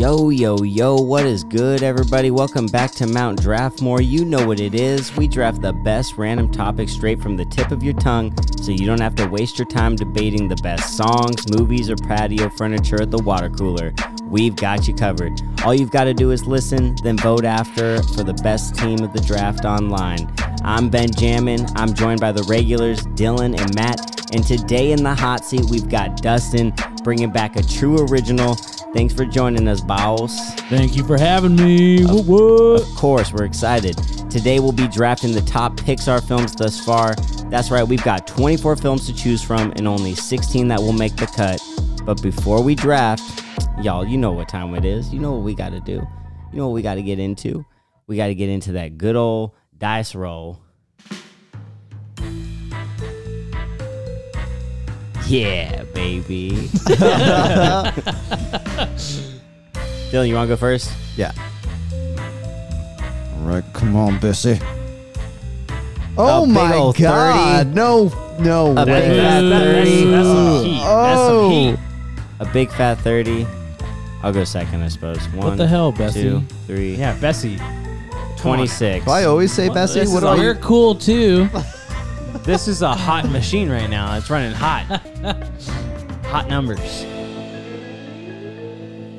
Yo, yo, yo, what is good, everybody? Welcome back to Mount Draftmore. You know what it is. We draft the best random topics straight from the tip of your tongue so you don't have to waste your time debating the best songs, movies, or patio furniture at the water cooler. We've got you covered. All you've got to do is listen, then vote after for the best team of the draft online. I'm Benjamin. I'm joined by the regulars, Dylan and Matt. And today in the hot seat, we've got Dustin bringing back a true original. Thanks for joining us, boss. Thank you for having me. What? Of course, we're excited. Today we'll be drafting the top Pixar films thus far. That's right, we've got 24 films to choose from and only 16 that will make the cut. But before we draft, y'all, you know what time it is. You know what we got to do. You know what we got to get into. We got to get into that good old dice roll. Yeah, baby. Dylan, you want to go first? Yeah. All right, come on, Bessie. A Oh big my ol' god! 30. No, no A big way. fat That's, 30. that's some heat. That's some Oh. heat. A big fat 30. I'll go second, I suppose. One, the hell, Bessie? Two, three, Yeah, Bessie. 26. Do I always say Bessie? this What is do all I? You're cool too. This is a hot machine right now. It's running hot. hot numbers.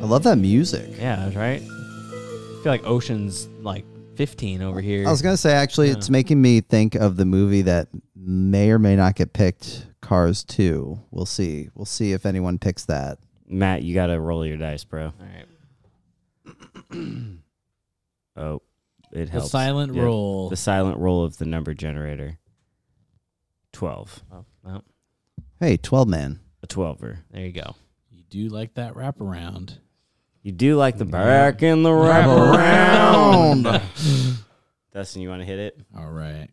I love that music. Yeah, that's right. I feel like Ocean's like 15 over here. I was gonna say actually, it's making me think of the movie that may or may not get picked. Cars 2. We'll see. We'll see if anyone picks that. Matt, you got to roll your dice, bro. all right. Oh, it The helps. silent Yeah. roll. The silent roll of the number generator. 12. Oh, well, Hey, 12 man. A 12er. there you go. You do like that wraparound. You do like the back in the wrap Around. around. Dustin, you want to hit it? All right.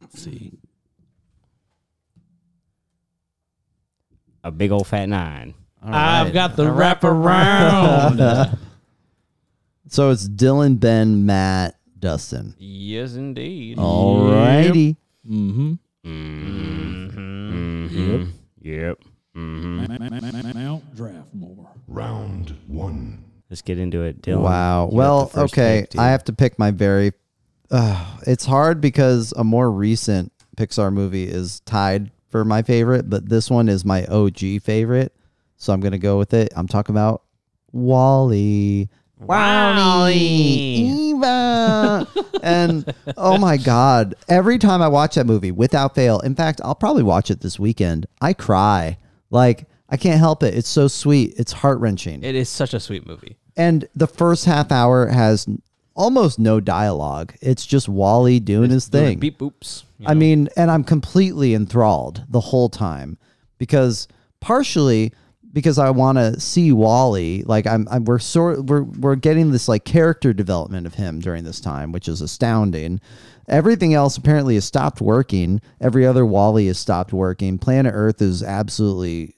Let's see. A big old fat nine. All I've right. got the wraparound. So it's Dylan, Ben, Matt, Dustin. Yes, indeed. All righty. mm-hmm. Mm-hmm. Yep. Mm-hmm. Mount Draftmore. Round one. Let's get into it, Dylan. Wow. you Well, okay. pick. I have to pick my very. Uh, it's hard because a more recent Pixar movie is tied for my favorite, but this one is my OG favorite. So I'm going to go with it. I'm talking about WALL-E. WALL-E. Eva. and oh my God. Every time I watch that movie, without fail, in fact, I'll probably watch it this weekend. I cry. Like, I can't help it. It's so sweet. It's heart wrenching It is such a sweet movie. and the first half hour has almost no dialogue. It's just WALL-E doing his Doing thing. Beep boops. you I mean, and I'm completely enthralled the whole time because partially because I want to see WALL-E. Like I'm, I'm we're sort we're we're getting this like character development of him during this time, which is astounding. Everything else apparently has stopped working. Every other WALL-E has stopped working. Planet Earth is absolutely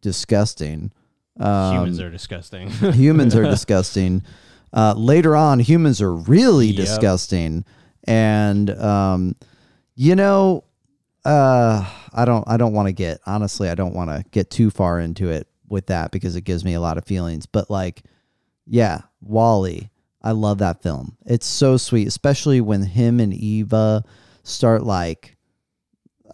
disgusting. Um, humans are disgusting. humans are disgusting. Uh, later on, humans are really Yep. disgusting, and um, you know, uh, I don't, I don't want to get honestly, I don't want to get too far into it with that because it gives me a lot of feelings. But like, yeah, WALL-E, I love that film. It's so sweet, especially when him and Eva start like,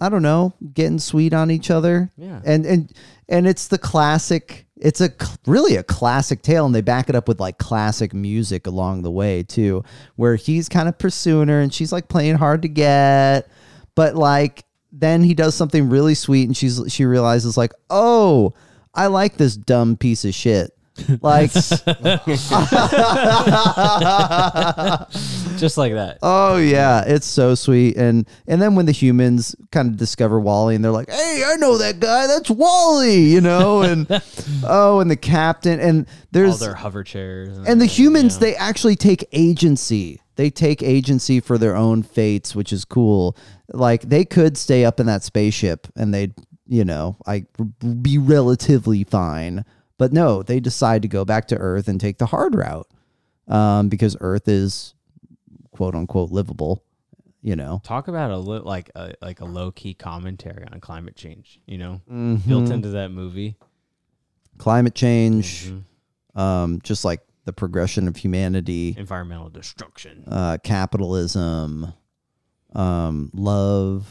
I don't know, getting sweet on each other yeah. and and and it's the classic it's a really a classic tale and they back it up with like classic music along the way too where he's kind of pursuing her and she's like playing hard to get but like then he does something really sweet and she's she realizes like oh i like this dumb piece of shit like Just like that. Oh yeah, it's so sweet. And and then when the humans kind of discover WALL-E and they're like, "Hey, I know that guy. That's WALL-E," you know, and oh, and the captain and All there's their hover chairs. and the humans yeah. they actually take agency. They take agency for their own fates, which is cool. Like they could stay up in that spaceship and they'd, you know, I be relatively fine. But no, they decide to go back to Earth and take the hard route. Um, because Earth is quote unquote livable, you know. talk about a li- like a like a low key commentary on climate change. You know, Mm-hmm. built into that movie. climate change, Mhm. um, just like the progression of humanity, Environmental destruction. uh, capitalism, um, love.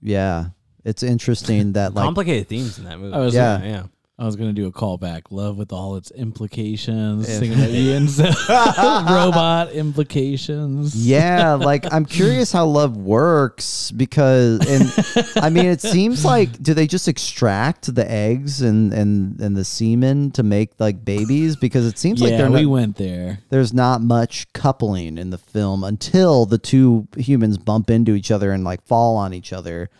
Yeah, it's interesting that like Complicated themes in that movie. I was Yeah. yeah. I was gonna do a callback. Love with all its implications. Thinking about Ian's robot implications. yeah, like I'm curious how love works because, and I mean, it seems like do they just extract the eggs and and and the semen to make like babies? Because it seems like yeah, they're we not, went there. there's not much coupling in the film until the two humans bump into each other and like fall on each other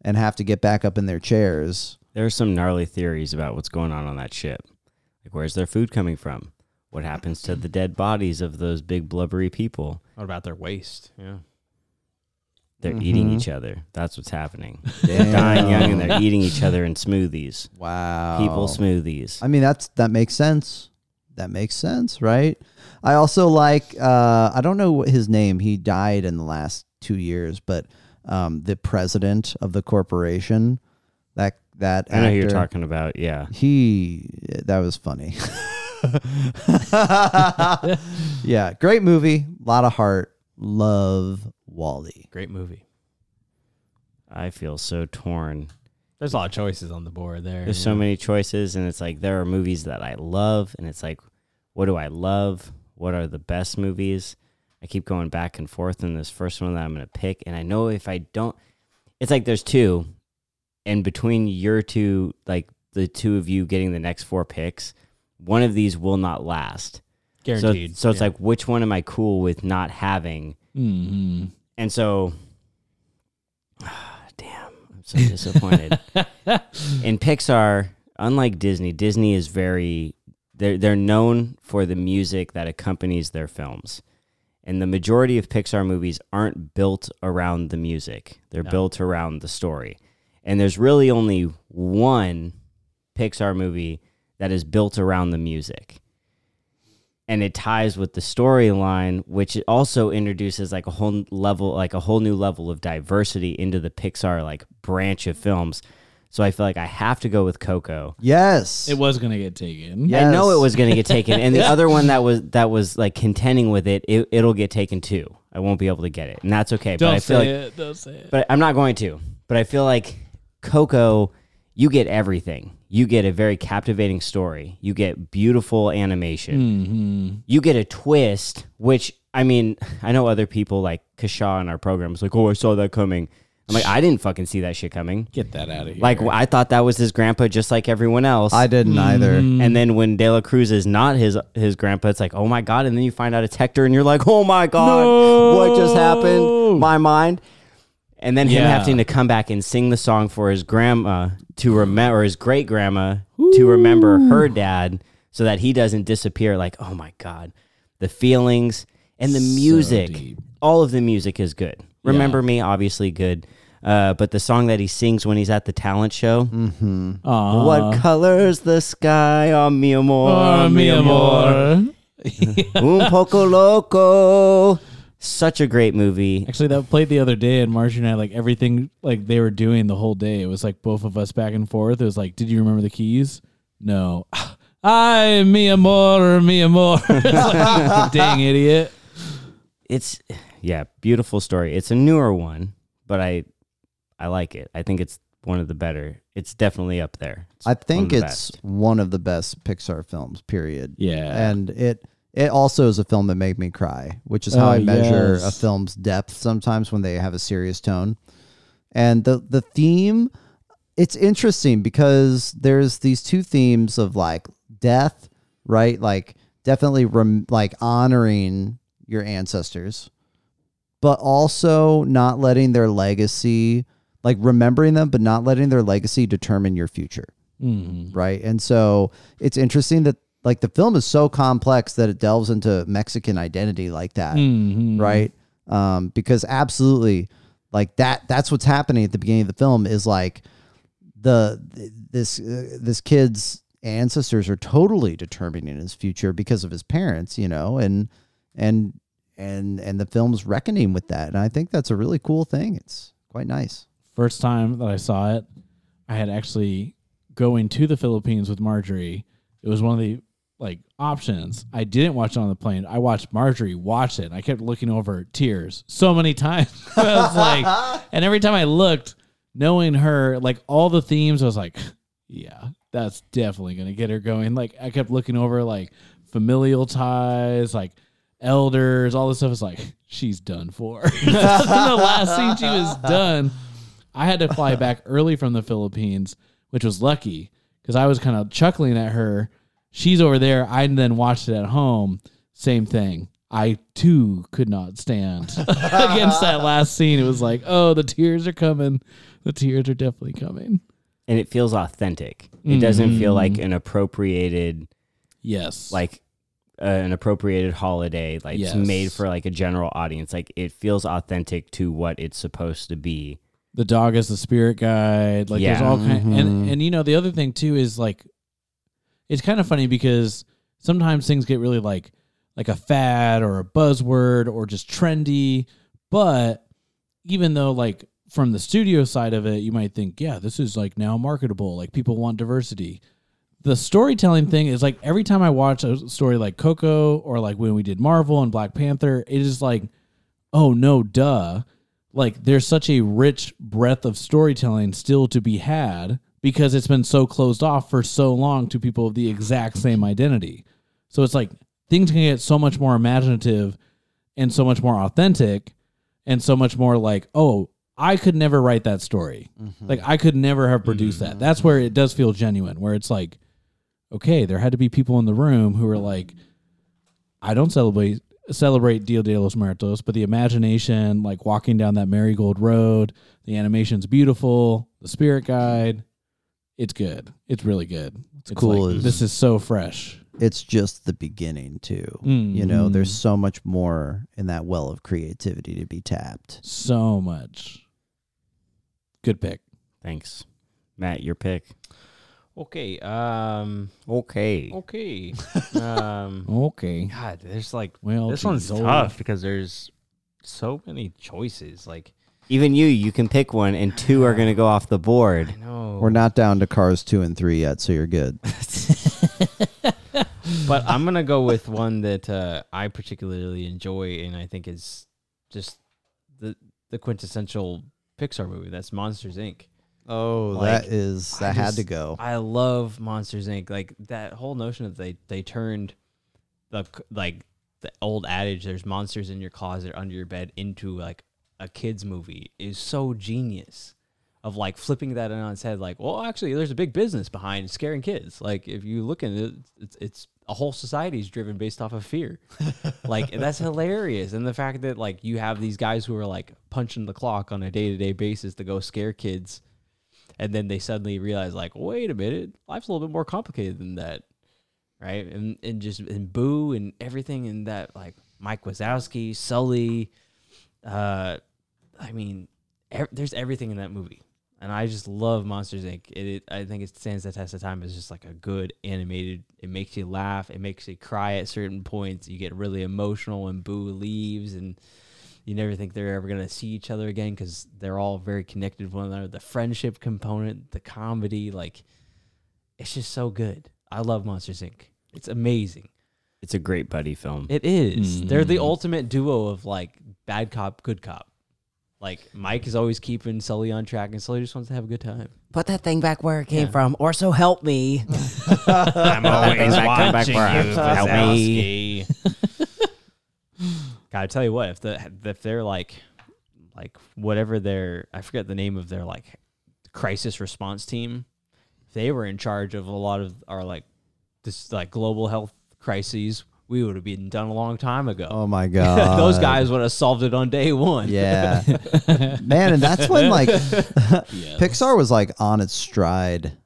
and have to get back up in their chairs. There are some gnarly theories about what's going on on that ship. Like, where's their food coming from? What happens to the dead bodies of those big blubbery people? What about their waste? Yeah. They're eating Mhm. each other. That's what's happening. They're dying young and they're eating each other in smoothies. Wow, People smoothies. I mean, that's that makes sense. That makes sense, right? I also like. Uh, I don't know what his name. He died in the last two years, but um, the president of the corporation. That that I know who you're talking about. Yeah. He that was funny. yeah, great movie. A lot of heart. Love WALL-E. Great movie. I feel so torn. There's a lot of choices on the board there. There's so know. many choices, and it's like there are movies that I love, and it's like, what do I love? What are the best movies? I keep going back and forth in this first one that I'm going to pick, and I know if I don't, it's like there's two, and between your two, like the two of you getting the next four picks, one of these will not last. So, Guaranteed. so it's Yeah. like, which one am I cool with not having? hmm And so, damn, I'm so disappointed. In Pixar, unlike Disney, Disney is very they're they're known for the music that accompanies their films. And the majority of Pixar movies aren't built around the music. They're No. built around the story. And there's really only one Pixar movie that is built around the music. And it ties with the storyline, which also introduces like a whole level, like a whole new level of diversity into the Pixar like branch of films. So I feel like I have to go with Coco. Yes. It was gonna get taken. Yeah. I know it was going to get taken, and the other one that was that was like contending with it, it, it'll get taken too. I won't be able to get it, and that's okay. Don't but I say feel like, it. Don't say it. but I'm not going to. But I feel like Coco, you get everything. You get a very captivating story. You get beautiful animation. hmm You get a twist, which I mean, I know other people like Kashaw in our program was like, "Oh, I saw that coming." I'm like, I didn't fucking see that shit coming. Get that out of here. Like I thought that was his grandpa, just like everyone else. I didn't either. Mm-hmm. And then when De La Cruz is not his his grandpa, it's like, oh my god! And then you find out it's Hector, and you're like, oh my god, what just happened? My mind. And then him Yeah. having to come back and sing the song for his grandma to remember, or his great grandma to remember her dad, so that he doesn't disappear. Like, oh my god, the feelings and the music. deep. all of the music is good. Remember me, obviously good. Uh, but the song that he sings when he's at the talent show, Aw. what color's the sky? Oh, mi amor, Oh, mi amor. Un poco loco. Such a great movie. Actually, that played the other day, and Marjorie and I like everything like they were doing the whole day. It was like both of us back and forth. It was like, did you remember the keys? No. Ay, mi amor, mi amor. It's like, Dang idiot. It's yeah, beautiful story. It's a newer one, but I I like it. I think it's one of the better. It's definitely up there. It's I one think the it's best. one of the best Pixar films. Period. Yeah. and it it also is a film that made me cry, which is how Oh, I measure a film's depth sometimes when they have a serious tone. And the the theme, it's interesting because there's these two themes of like death, right? Like definitely rem- like honoring your ancestors, but also not letting their legacy, like remembering them, but not letting their legacy determine your future Mhm. right? And so it's interesting that like the film is so complex that it delves into Mexican identity like that, Mhm. right? Um, because absolutely, like that that's what's happening at the beginning of the film is like the this uh, this kid's ancestors are totally determining his future because of his parents, you know, and and and and the film's reckoning with that, and I think that's a really cool thing. It's quite nice. First time that I saw it, I had actually going to the Philippines with Marjorie. It was one of the like options. I didn't watch it on the plane. I watched Marjorie watch it. I kept looking over tears so many times. I was like, and every time I looked, knowing her, like all the themes, I was like, yeah, that's definitely gonna get her going. Like I kept looking over like familial ties, like elders, all this stuff. Is like she's done for. the last scene, she was done. I had to fly back early from the Philippines, which was lucky because I was kind of chuckling at her. She's over there. I then watched it at home. Same thing. I too could not stand against that last scene. It was like, oh, the tears are coming. The tears are definitely coming. and it feels authentic. It doesn't feel Mm. like an appropriated Yes. like uh, an appropriated holiday like it's made for like a general audience. Like it feels authentic to what it's supposed to be. the dog is the spirit guide. Like there's all kind Mhm. and and you know the other thing too is like it's kind of funny because sometimes things get really like like a fad or a buzzword or just trendy, but even though like from the studio side of it, you might think, yeah, this is like now marketable, like people want diversity. The storytelling thing is like every time I watch a story like Coco or like when we did Marvel and Black Panther, it is like, oh no, duh like there's such a rich breadth of storytelling still to be had because it's been so closed off for so long to people of the exact same identity. So it's like things can get so much more imaginative and so much more authentic and so much more like, oh, I could never write that story. Mm-hmm. Like I could never have produced that. That's where mm-hmm. it does feel genuine, where it's like, okay, there had to be people in the room who were like, I don't celebrate celebrate Dia de los Muertos, but the imagination, like walking down that marigold road, the animation's beautiful, the spirit guide, it's good. It's really good. It's, cool like, is- this is so fresh. It's just the beginning too. You know, there's so much more in that well of creativity to be tapped. So much. Good pick. Thanks. Matt, your pick. Okay. Um. Okay. Okay. um. Okay. God, there's like Well, this one's geez, oh. tough because there's so many choices. Like Even you, you can pick one, and two are going to go off the I board. know We're not down to cars two and three yet, so you're good. but I'm gonna go with one that uh, I particularly enjoy, and I think is just the the quintessential Pixar movie. That's Monsters Inc. Oh, Like, that is I that had just- to go. I love Monsters Inc. Like that whole notion that they they turned the c- like the old adage "there's monsters in your closet under your bed" into like a kids movie is so genius. Of like flipping that on its head, like, well, actually, there's a big business behind scaring kids. Like, if you look at it, it's, it's a whole society is driven based off of fear. like, that's hilarious. And the fact that like you have these guys who are like punching the clock on a day to day basis to go scare kids and then they suddenly realize like wait a minute life's a little bit more complicated than that right and and just and boo and everything and that like mike wazowski sully uh i mean there's everything in that movie and i just love monsters inc it, it i think it stands the test of time as just like a good animated it makes you laugh it makes you cry at certain points you get really emotional when boo leaves and you never think they're ever to see each other again because they're all very connected with one another. The friendship component, the comedy, like, it's just so good. I love Monsters Inc. It's amazing. It's a great buddy film. It is. They're the Mhm. ultimate duo of like bad cop, good cop. Like Mike is always keeping Sully on track, and Sully just wants to have a good time. Put that thing back where it came Yeah. from, or so help me. I'm always watching you, Help me. Gotta tell you what, if the if they're like like whatever their I forget the name of their like crisis response team, if they were in charge of a lot of our like this like global health crises, we would have been done a long time ago. Oh my god, Those guys would have solved it on day one. Yeah, man, and that's when like Yes. Pixar was like on its stride,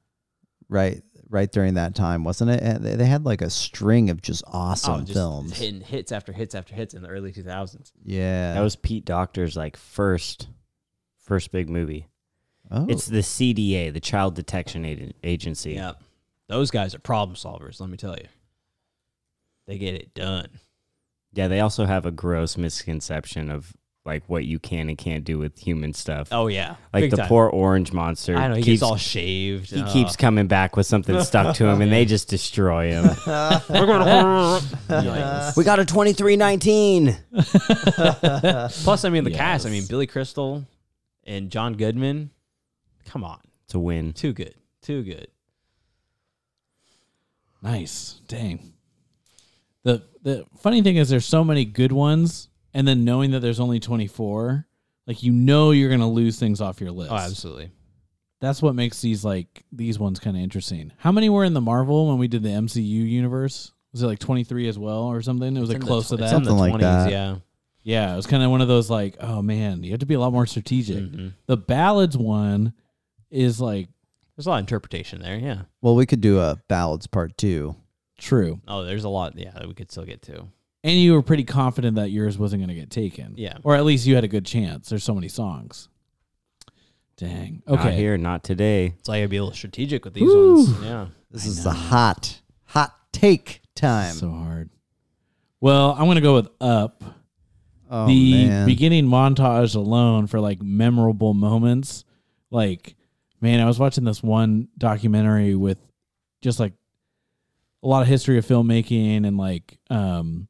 right? Right during that time, wasn't it? And they they had like a string of just oh, awesome Oh, just films. hitting hits after hits after hits in the early 2000s. Yeah, That was Pete Docter's like first, first big movie. oh, It's the CDA, the Child Detection Agen- Agency. Yeah. Those guys are problem solvers, let me tell you. They get it done. Yeah, they also have a gross misconception of like what you can and can't do with human stuff. Oh yeah, like Big the time. poor orange monster. I know he keeps, gets all shaved. he uh, keeps coming back with something stuck to him, and they just destroy him. Yikes. we got a twenty three nineteen. Plus, I mean the cast. I mean Billy Crystal and John Goodman. Come on, It's a win. too good, too good. Nice. Dang. The the funny thing is there's so many good ones and then knowing that there's only 24, like you know you're going to lose things off your list. Oh, absolutely. That's what makes these like these ones kind of interesting. How many were in the Marvel when we did the MCU universe? Was it like 23 as well or something? It was like It's in the close tw- to it's that. in the Something like 20s, that. Yeah. Yeah, it was kind of one of those like, oh man, you have to be a lot more strategic. Mhm. The ballads one is like There's a lot of interpretation there. Yeah. Well, we could do a ballads part two. True. Oh, there's a lot. Yeah, that we could still get to. And you were pretty confident that yours wasn't going to get taken. Yeah. Or at least you had a good chance. There's so many songs. Dang. Not Okay. here, not today. So I gotta be a little strategic with these Woo. ones. Yeah. This is the hot, hot take time. So hard. Well, I'm going to go with Up. oh, the man. beginning montage alone for like memorable moments. Like, man, I was watching this one documentary with just like a lot of history of filmmaking and like um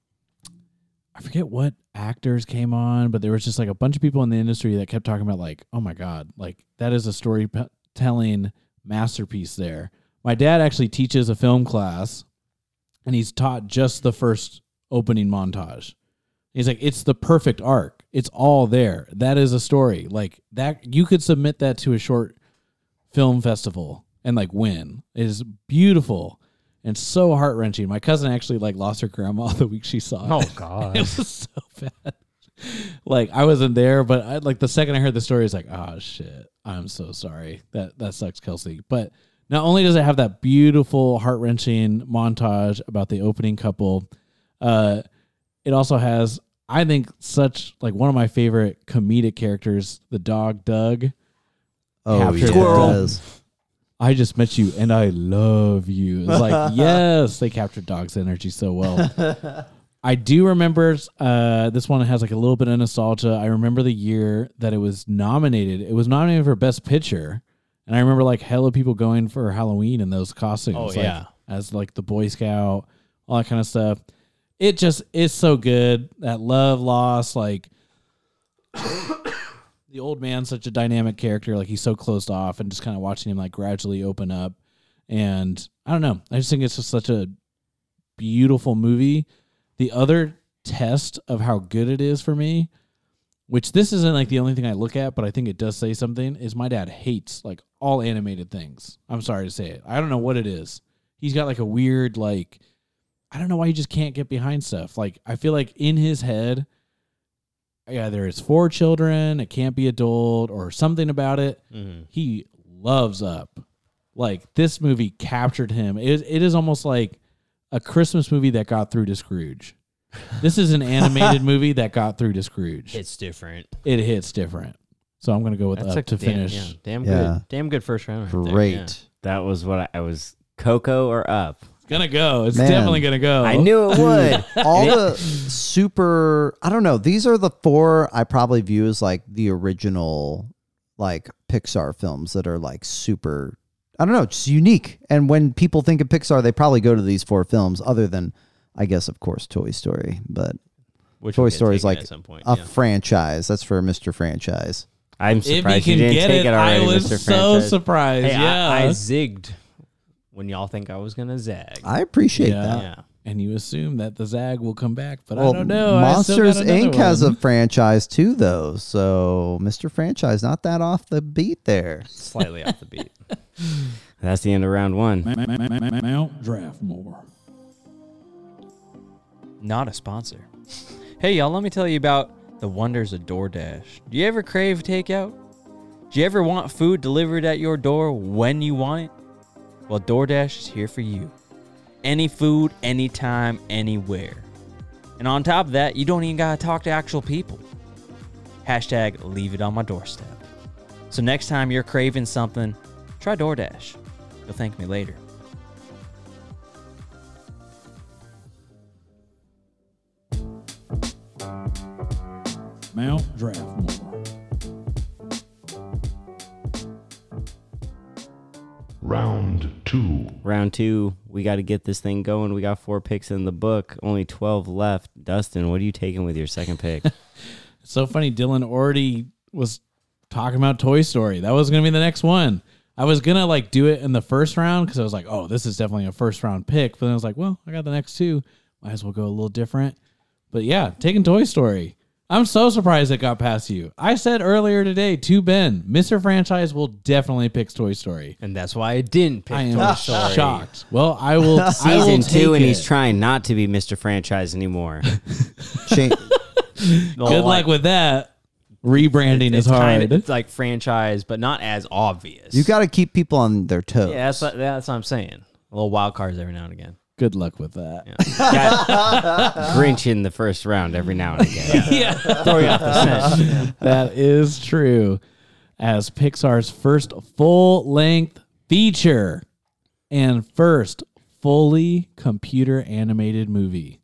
I forget what actors came on, but there was just like a bunch of people in the industry that kept talking about like, oh my god, like that is a storytelling masterpiece there. My dad actually teaches a film class and he's taught just the first opening montage. He's like, it's the perfect arc. It's all there. That is a story. Like that you could submit that to a short film festival and like win. It is beautiful and so heart wrenching. My cousin actually like lost her grandma the week she saw it. Oh God. it was so bad. Like I wasn't there, but I, like the second I heard the story, it's like, oh shit, I'm so sorry. That that sucks, Kelsey. But not only does it have that beautiful, heart wrenching montage about the opening couple, uh, it also has, I think, such like one of my favorite comedic characters, the dog Doug. oh, captured yeah, Squirrel. does. I just met you and I love you. It's like, yes, they captured dog's energy so well. I do remember uh, this one has like a little bit of nostalgia. I remember the year that it was nominated. It was nominated for Best Picture. And I remember like hella people going for Halloween in those costumes. Oh, like, yeah. As like the Boy Scout, all that kind of stuff. It just is so good. That love loss, like the old man's such a dynamic character. Like he's so closed off, and just kind of watching him like gradually open up. And I don't know. I just think it's just such a beautiful movie. The other test of how good it is for me, which this isn't like the only thing I look at, but I think it does say something, is my dad hates like all animated things. I'm sorry to say it. I don't know what it is. He's got like a weird like I don't know why he just can't get behind stuff. Like I feel like in his head either it's for children, it can't be adult or something about it. Mhm. He loves up. Like this movie captured him. It is, it is almost like a Christmas movie that got through to Scrooge. This is an animated movie that got through to Scrooge. It's different. it hits different. So I'm gonna go with That's up a to damn, finish. Yeah, damn Yeah. good. Damn good first round. right there, Great. yeah. That was what I, I was. Coco or up? It's gonna go. It's Man. definitely gonna go. I knew it would. All the super, I don't know. These are the four I probably view as like the original, like Pixar films that are like super, I don't know, just unique. And when people think of Pixar, they probably go to these four films, other than, I guess, of course, Toy Story. But Which Toy will Story is like some point. a yeah. franchise. That's for Mr. Franchise. I'm If he surprised can you didn't get take it, it, already, I was Mr. so Franchise. surprised. Hey, yeah, I, I zigged when y'all think I was gonna zag. I appreciate Yeah. that. yeah. and you assume that the Zag will come back, but Well, I don't know. I still got Monsters another Inc. has a one. franchise too, though. So Mr. Franchise, not that off the beat there. Slightly off the beat. That's the end of round one. Mount Draftmore. Not a sponsor. Hey y'all, let me tell you about the wonders of DoorDash. Do you ever crave takeout? Do you ever want food delivered at your door when you want it? Well, DoorDash is here for you. Any food, anytime, anywhere. And on top of that, you don't even gotta talk to actual people. Hashtag leave it on my doorstep. So next time you're craving something, try DoorDash. You'll thank me later. Mount Draftmore. Round two. Round two, we got to get this thing going. We got four picks in the book, only 12 left. Dustin, what are you taking with your second pick? It's so funny. Dylan already was talking about Toy Story. That was going to be the next one. I was going to like do it in the first round because I was like, oh, this is definitely a first round pick. But then I was like, well, I got the next two. Might as well go a little different. But yeah, taking Toy Story. I'm so surprised it got past you. I said earlier today to Ben, Mr. Franchise will definitely pick Toy Story. And that's why I didn't pick I am Toy Story. shocked. Well, I will. I will Season two, take and he's it. trying not to be Mr. Franchise anymore. Shane, Good luck with that. Rebranding is it's kind hard. of it's like franchise, but not as obvious. you got to keep people on their toes. yeah, that's what, that's what I'm saying. A little wild cards every now and again. Good luck with that. got Grinch in the first round every now and again. yeah. Throw you off the scent. That is true. As Pixar's first full length feature and first fully computer animated movie.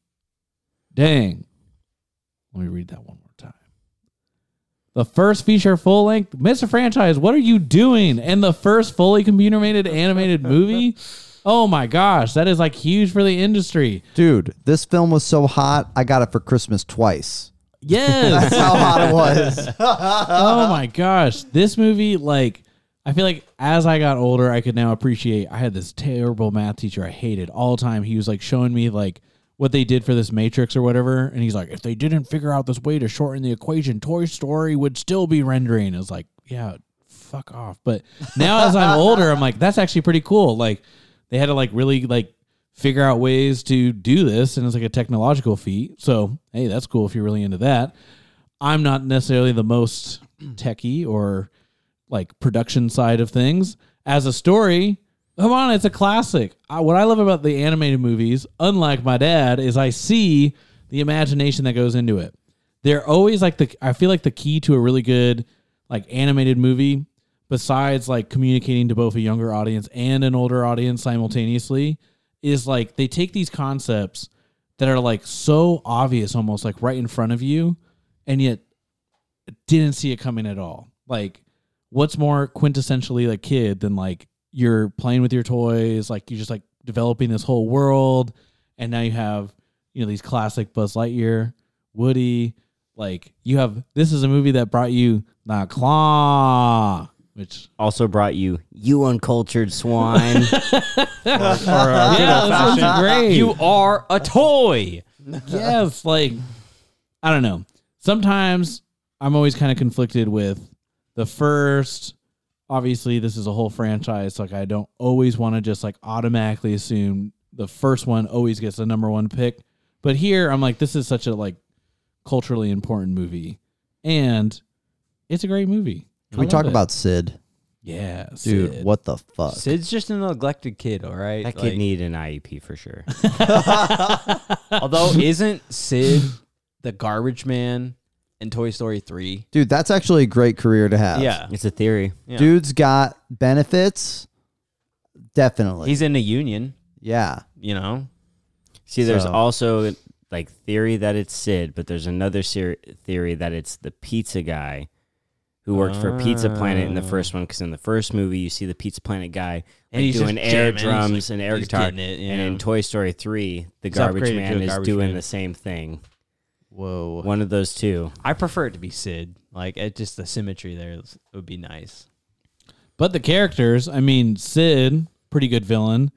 Dang. Let me read that one more time. The first feature full length, Mr. Franchise, what are you doing? And the first fully computer animated animated movie? Oh my gosh, that is like huge for the industry. Dude, this film was so hot, I got it for Christmas twice. Yes. That's how hot it was. oh my gosh this movie like i feel like as i got older i could now appreciate i had this terrible math teacher i hated all the time he was like showing me like what they did for this matrix or whatever and he's like if they didn't figure out this way to shorten the equation toy story would still be rendering it's like yeah fuck off but now as i'm older i'm like that's actually pretty cool like they had to like really like figure out ways to do this and it's like a technological feat so hey that's cool if you're really into that I'm not necessarily the most techie or like production side of things. As a story, come on, it's a classic. I, what I love about the animated movies, unlike my dad, is I see the imagination that goes into it. They're always like the I feel like the key to a really good like animated movie besides like communicating to both a younger audience and an older audience simultaneously is like they take these concepts that are like so obvious almost like right in front of you and yet didn't see it coming at all. Like, what's more quintessentially like kid than like you're playing with your toys, like you're just like developing this whole world, and now you have you know these classic Buzz Lightyear, Woody, like you have this is a movie that brought you the claw, which Also brought you You Uncultured Swine. Uh, yeah, this is great. You are a toy. yes, like I don't know. Sometimes I'm always kind of conflicted with the first. Obviously, this is a whole franchise. Like I don't always want to just like automatically assume the first one always gets the number one pick. But here, I'm like, this is such a like culturally important movie, and it's a great movie. Can we talk it. about Sid? yeah, Dude, Sid. what the fuck? Sid's just an neglected kid, all right? that kid Like, needed an IEP for sure. although isn't Sid the garbage man in Toy Story 3? Dude, that's actually a great career to have. Yeah. It's a theory. yeah. Dude's got benefits. Definitely. He's in a union, yeah. you know? See, there's So- also like theory that it's Sid, but there's another ser- theory that it's the pizza guy who worked for Pizza Planet in the Ah. first one. Because in the first movie, you see the Pizza Planet guy And he's doing just air jamming. He's drums like- and air he's guitar. getting it, And in Toy Story 3, the He's garbage upgraded to man a is garbage doing man. the same thing. Whoa. One of those two. I prefer it to be Sid. Like, it just the symmetry there is- would be nice. But the characters, I mean, Sid, pretty good villain.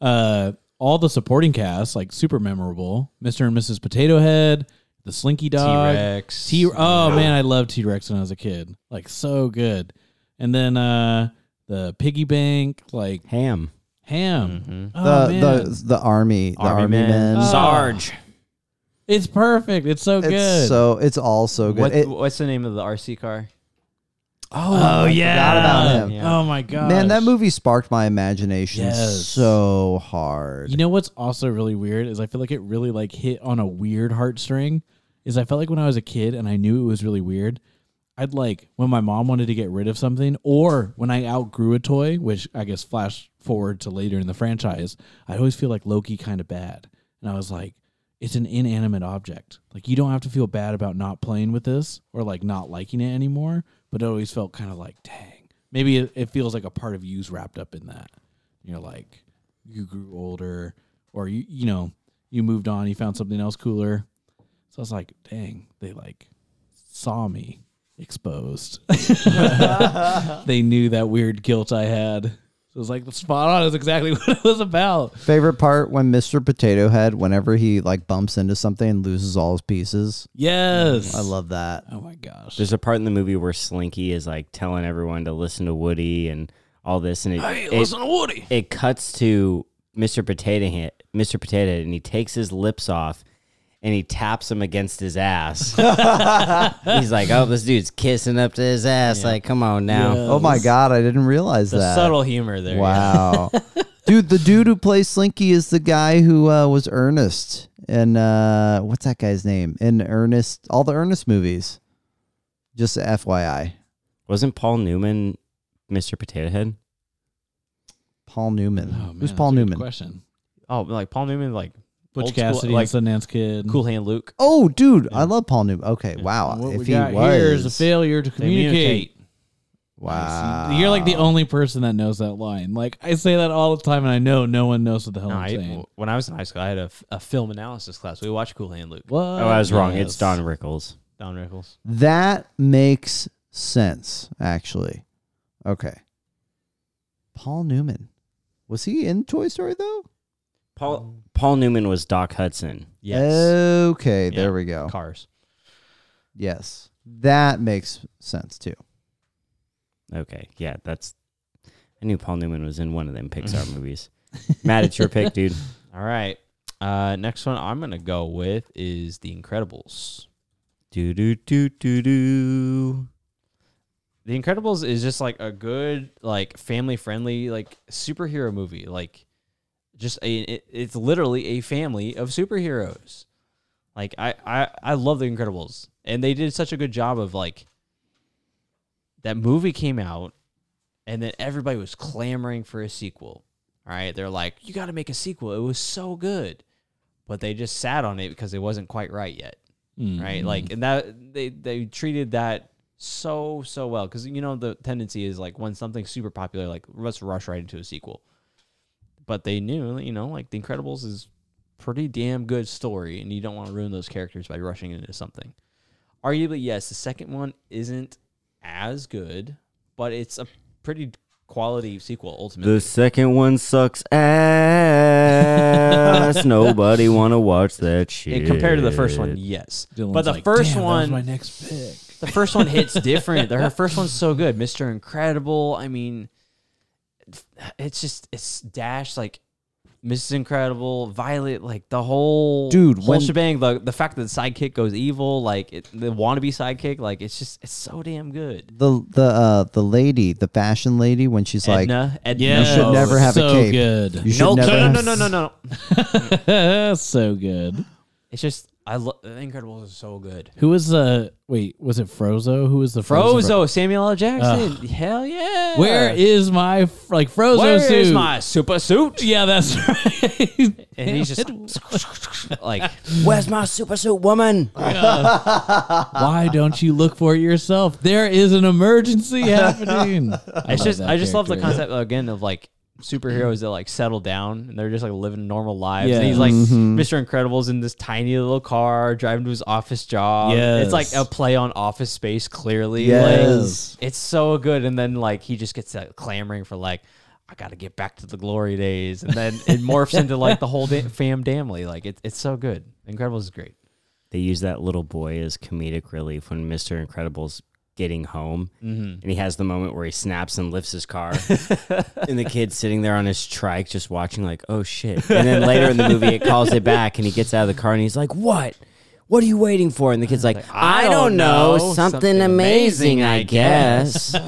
Uh, all the supporting cast, like super memorable. Mr. and Mrs. Potato Head, the Slinky Dog, T-Rex. T. Oh man, I loved T Rex when I was a kid. Like so good. And then uh, the piggy bank, like Ham. Ham. Mhm. Oh the man, the the army, the Army army, men. men. Oh. Sarge. it's perfect. It's so it's good. so it's all so good. What, It- what's the name of the RC car? oh, oh I yeah, forgot about him. Yeah. Oh my god, Man, that movie sparked my imagination Yes. so hard. You know what's also really weird is I feel like it really like hit on a weird heartstring. Is I felt like when I was a kid and I knew it was really weird, I'd like when my mom wanted to get rid of something or when I outgrew a toy, which I guess flash forward to later in the franchise, I'd always feel like low key kind of bad. And I was like, it's an inanimate object. Like you don't have to feel bad about not playing with this or like not liking it anymore. But it always felt kind of like, dang, maybe it, it feels like a part of you's wrapped up in that. You're like, you grew older, or you you know you moved on, you found something else cooler. So I was like, dang, they like saw me exposed. they knew that weird guilt I had. So it was like spot on. Is exactly what it was about. Favorite part when Mr. Potato Head, whenever he like bumps into something and loses all his pieces. Yes, I love that. Oh my gosh. There's a part in the movie where Slinky is like telling everyone to listen to Woody and all this, and it it, to Woody. it cuts to Mr. Potato Head, Mr. Potato Head, and he takes his lips off and he taps him against his ass. He's like, "Oh, this dude's kissing up to his ass. Like, come on now." Oh my god, I didn't realize The that. subtle humor there. yeah. Wow. Dude, the dude who plays Slinky is the guy who uh, was Ernest. And uh, what's that guy's name? In Ernest, all the Ernest movies. Just FYI. Wasn't Paul Newman Mr. Potato Head? Paul Newman. Oh, man, Who's that's Paul a good Newman? Question. Oh, like Paul Newman, like Butch old school- Cassidy, like and Sundance Kid. Cool Hand Luke. Oh, dude, I love Paul Newman. Okay, wow. What if we he got was, here is a failure to communicate. wow. You're like the only person that knows that line. Like I say that all the time, and I know no one knows what the hell No, I'm I, saying. when I was in high school, I had a, a film analysis class. We watched Cool Hand Luke. What? Oh, I was wrong. Yes. It's Don Rickles. Don Rickles. That makes sense, actually. Okay. Paul Newman. Was he in Toy Story though? Paul Paul Newman was Doc Hudson. Yes. Okay, Yeah. there we go. Cars. Yes. That makes sense too. Okay, yeah, that's. I knew Paul Newman was in one of them Pixar movies. Matt, it's your pick, dude. All right. Uh, next one I'm gonna go with is The Incredibles. Do do do do do. The Incredibles is just like a good, like family friendly, like superhero movie. Like, just a, it, it's literally a family of superheroes. Like I, I, I love The Incredibles, and they did such a good job of like. That movie came out, and then everybody was clamoring for a sequel. All right, they're like, "You got to make a sequel." It was so good, but they just sat on it because it wasn't quite right yet Mm. right? Like, and that they they treated that so so well because you know the tendency is like when something's super popular, like let's rush right into a sequel. But they knew, you know, like The Incredibles is pretty damn good story, and you don't want to ruin those characters by rushing into something. Arguably, yes, the second one isn't as good, but it's a pretty quality sequel ultimately. The second one sucks ass. Nobody want to watch that shit. And compared to the first one, yes. Dylan's but the like, first "Damn, that was one, my next pick. the first one hits different. The- Her first one's so good. Mr. Incredible. I mean, it's just it's Dash like Mrs. Incredible, Violet, like the whole Dude, whole when- shebang. The the fact that the sidekick goes evil, like it, the wannabe sidekick, like it's just it's so damn good. The the uh the lady, the fashion lady, when she's like, Edna, Edna, Yeah, You should never have a so cape. good. you should no, never no, no, no, no, no, no. so good. It's just I love The Incredibles is so good. Who was the wait? Was it Frozo? Who was the Frozo, Samuel L. Jackson. Hell yeah. Where is my f- like Frozo Where suit? is my super suit? Yeah, that's right. And he's just like Where's my super suit woman? Why don't you look for it yourself? There is an emergency happening. it's just I just love the concept again of like superheroes that like settle down and they're just like living normal lives. And he's like Mhm. Mr. Incredible's in this tiny little car driving to his office job. It's like a play on office space clearly. Yes. Like it's so good. And then like he just gets that clamoring for like I got to get back to the glory days, and then it morphs into like the whole da- fam family. Like it, it's so good. Incredibles is great. They use that little boy as comedic relief when Mr. Incredible's getting home. Mm-hmm. and he has the moment where he snaps and lifts his car. And the kid's sitting there on his trike just watching like oh shit. And then later in the movie it calls it back and he gets out of the car and he's like what? What are you waiting for? And the kid's like i, don't know, something, Something amazing, amazing, i I guess.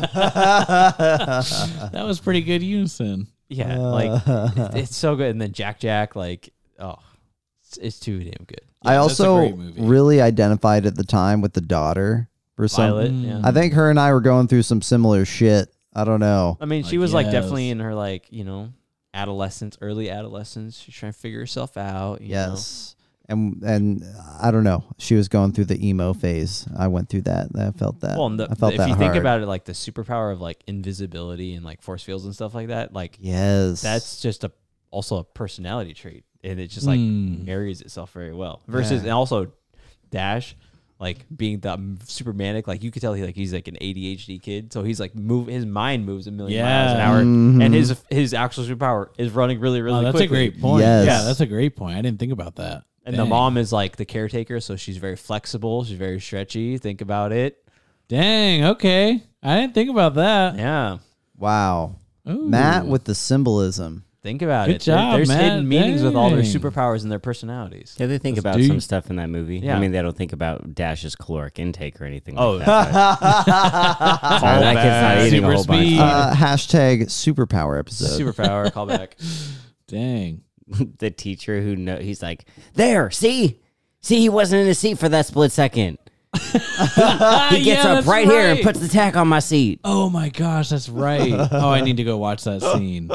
That was pretty good unison. Yeah, like it's so good. And then Jack Jack, like oh, it's, it's too damn good. I Yeah, that's a also really identified at the time with the daughter for some. Violet. Mm. Yeah. I think her and I were going through some similar shit. I don't know. I mean, she Like, was like yes. definitely in her like you know adolescence, early adolescence. She's trying to figure herself out. You Yes. and and I don't know. She was going through the emo phase. I went through that. I felt that. Well, and the, I felt if that you think hard. about it, like the superpower of like invisibility and like force fields and stuff like that, like yes, that's just a also a personality trait, and it just like Mm. marries itself very well. Versus Yeah. and also Dash, like being the um, super manic, like you could tell he like he's like an ADHD kid, so he's like move his mind moves a million miles an Yeah. hour, Mhm. and his his actual superpower is running really really oh, that's quickly. a great point. Yes. Yeah, that's a great point. I didn't think about that. And the Dang. mom is like the caretaker, so she's very flexible. She's very stretchy. Think about it. Dang. Okay, I didn't think about that. Yeah. wow. Ooh. Matt with the symbolism. Think about Good it. There- job, There's Matt. hidden meanings with all their Dang. superpowers and their personalities. Yeah, they think That's about some stuff in that movie. Yeah. I mean, they don't think about Dash's caloric intake or anything Oh. like that. but- Sorry, that kid's not eating a Super whole bunch. speed. Uh, hashtag superpower episode. Superpower callback. Dang. the teacher who know he's like, there, see, see, he wasn't in his seat for that split second. He gets Yeah, up that's right, here and puts the tack on my seat. Oh my gosh, that's right. oh, I need to go watch that scene.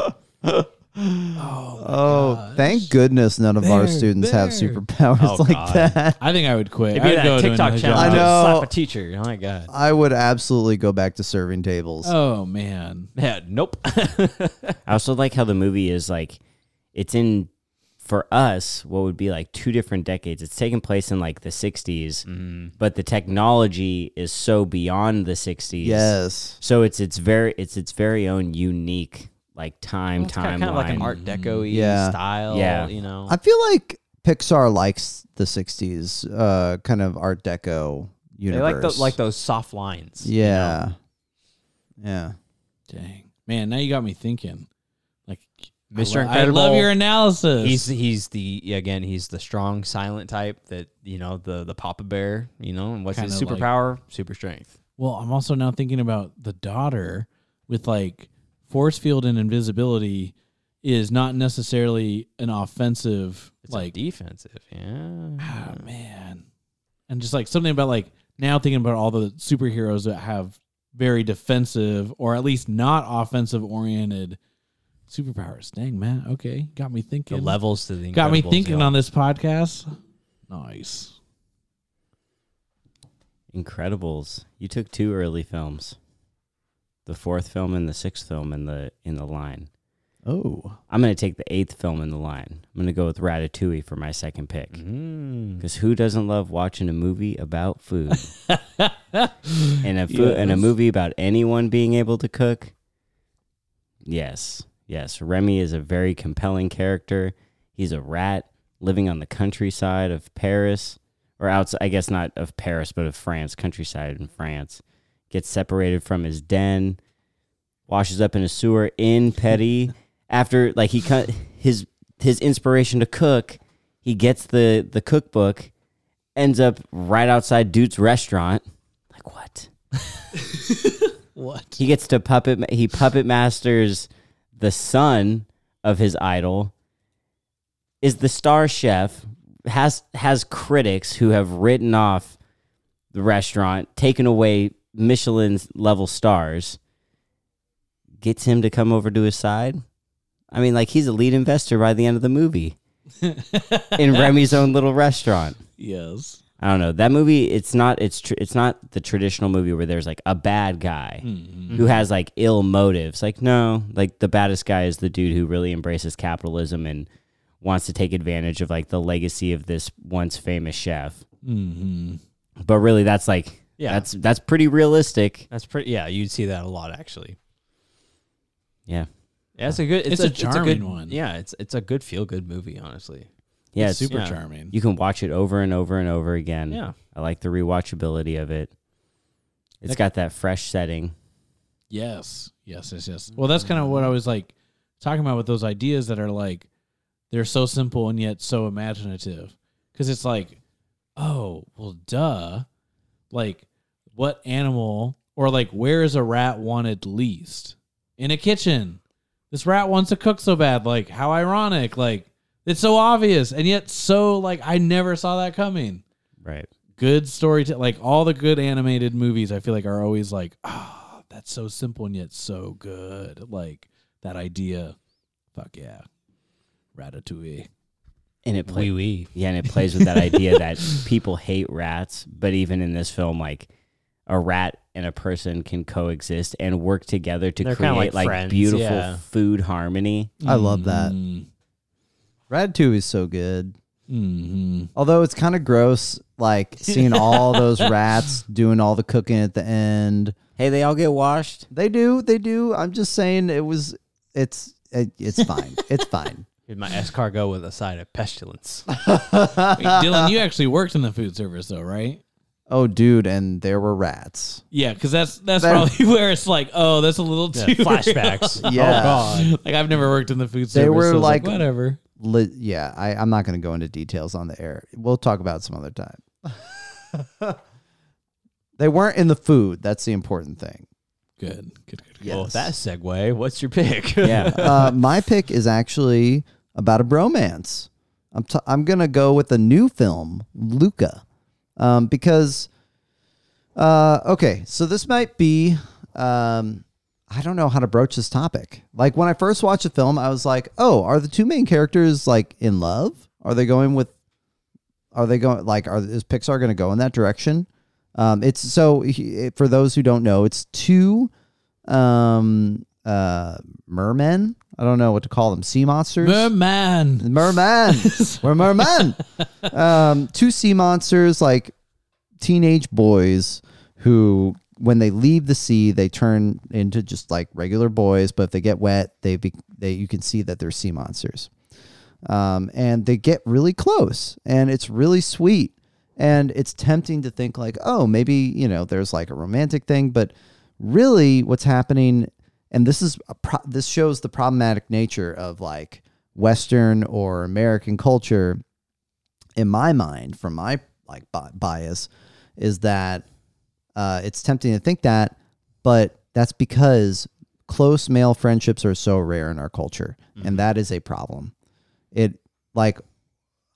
oh, thank goodness none of our There, students have there. superpowers Oh, like God. that. I think I would quit. It'd be I'd that go to TikTok another challenge. I job. know. Slap a teacher. Oh my god. I would absolutely go back to serving tables. Oh man. Yeah. Nope. I also like how the movie is like, it's in for us what would be like two different decades. It's taking place in like the 60s, Mm-hmm. but the technology is so beyond the 60s. yes. So it's it's very it's its very own unique like time it's timeline. kind of like an Art Deco Yeah. style. Yeah. You know. I feel like Pixar likes the 60s uh, kind of Art Deco universe. they universe. like the, like those soft lines. you know? Yeah. Yeah. Dang. Man, now you got me thinking. Like Mr. I Incredible. I love your analysis. He's he's the again he's the strong silent type that you know the the Papa Bear you know and what's his Kinda like- superpower super strength well, I'm also now thinking about the daughter with like force field and invisibility is not necessarily an offensive it's like defensive yeah ah, man. And just like something about like now thinking about all the superheroes that have very defensive or at least not offensive oriented superpowers. Dang, man. Okay. Got me thinking the levels to the Got me thinking yeah. on this podcast. Nice. Incredibles. You took two early films. The fourth film and the sixth film in the in the line. Oh. I'm gonna take the eighth film in the line. I'm gonna go with Ratatouille for my second pick. Mm. Because who doesn't love watching a movie about food? and a food and a movie about anyone being able to cook? Yes. Yes. Remy is a very compelling character. He's a rat living on the countryside of Paris. Or outside I guess not of Paris, but of France, countryside in France. Gets separated from his den, washes up in a sewer in Petty. After like he cut his his inspiration to cook, he gets the the cookbook ends up right outside dude's restaurant like what What? he gets to puppet he puppet masters the son of his idol is the star chef has has critics who have written off the restaurant taken away michelin's level stars gets him to come over to his side i mean like he's a lead investor by the end of the movie in remy's own little restaurant Yes. I don't know that movie. It's not. It's tr- it's not the traditional movie where there's like a bad guy Mm-hmm. who has like ill motives. Like no, like the baddest guy is the dude who really embraces capitalism and wants to take advantage of like the legacy of this once famous chef. Mm-hmm. But really, that's like Yeah. that's that's pretty realistic. that's pretty yeah you'd see that a lot actually Yeah, yeah it's a good it's, It's a it's a good charming one. yeah it's it's a good feel good movie honestly yeah. It's It's, super yeah. charming. you can watch it over and over and over again. yeah I like the rewatchability of it. It's Like- got that fresh setting. Yes. Yes, yes, yes. Well, that's kind of what I was like talking about with those ideas that are like they're so simple and yet so imaginative. Cuz it's like, oh, well duh. Like what animal or like where is a rat wanted least? In a kitchen. This rat wants to cook so bad. Like how ironic. Like it's so obvious and yet so like I never saw that coming Right. good story like all the good animated movies i feel like are always like ah that's so simple and yet so good like that idea fuck yeah ratatouille and it plays Wee wee. Yeah, and it plays with that idea that people hate rats, but even in this film, like a rat and a person can coexist and work together to They're create kinda like, like friends, beautiful yeah. food harmony. I love that. Mm, Ratatouille is so good. mhm. Although it's kind of gross, like seeing all those rats doing all the cooking at the end. Hey, they all get washed. They do, they do. I'm just saying it was. It's it, it's fine. it's fine. Here's my escargot with a side of pestilence. Wait, Dylan, you actually worked in the food service though, right? Oh, dude, and there were rats. Yeah, because that's that's That- probably where it's like, oh, that's a little Yeah, too real. flashbacks. Yeah. Oh god. Like I've never worked in the food service. They were so it's like- whatever. Li- yeah, I, I'm not going to go into details on the air. We'll talk about it some other time. they weren't in the food. That's the important thing. Good, good, good. good. Yes. Well, that segue, what's your pick? Yeah. uh, my pick is actually about a bromance. I'm t- I'm gonna go with the new film Luca, um, because uh, okay, so this might be um, I don't know how to broach this topic. Like when I first watched the film, I was like, oh, are the two main characters like in love? Are they going with? Are they going like? Are is Pixar going to go in that direction? Um, it's so for those who don't know, it's two um uh mermen. I don't know what to call them. Sea monsters. Merman. merman. We're mermen. um, two sea monsters, like teenage boys who, when they leave the sea, they turn into just like regular boys. But if they get wet, they be, they you can see that they're sea monsters. Um, and they get really close, and it's really sweet. And it's tempting to think like, oh, maybe you know, there's like a romantic thing, but really, what's happening, and this is a pro- this shows the problematic nature of like Western or American culture. In my mind, from my like bias, is that uh, it's tempting to think that, but that's because close male friendships are so rare in our culture, and that is a problem. It like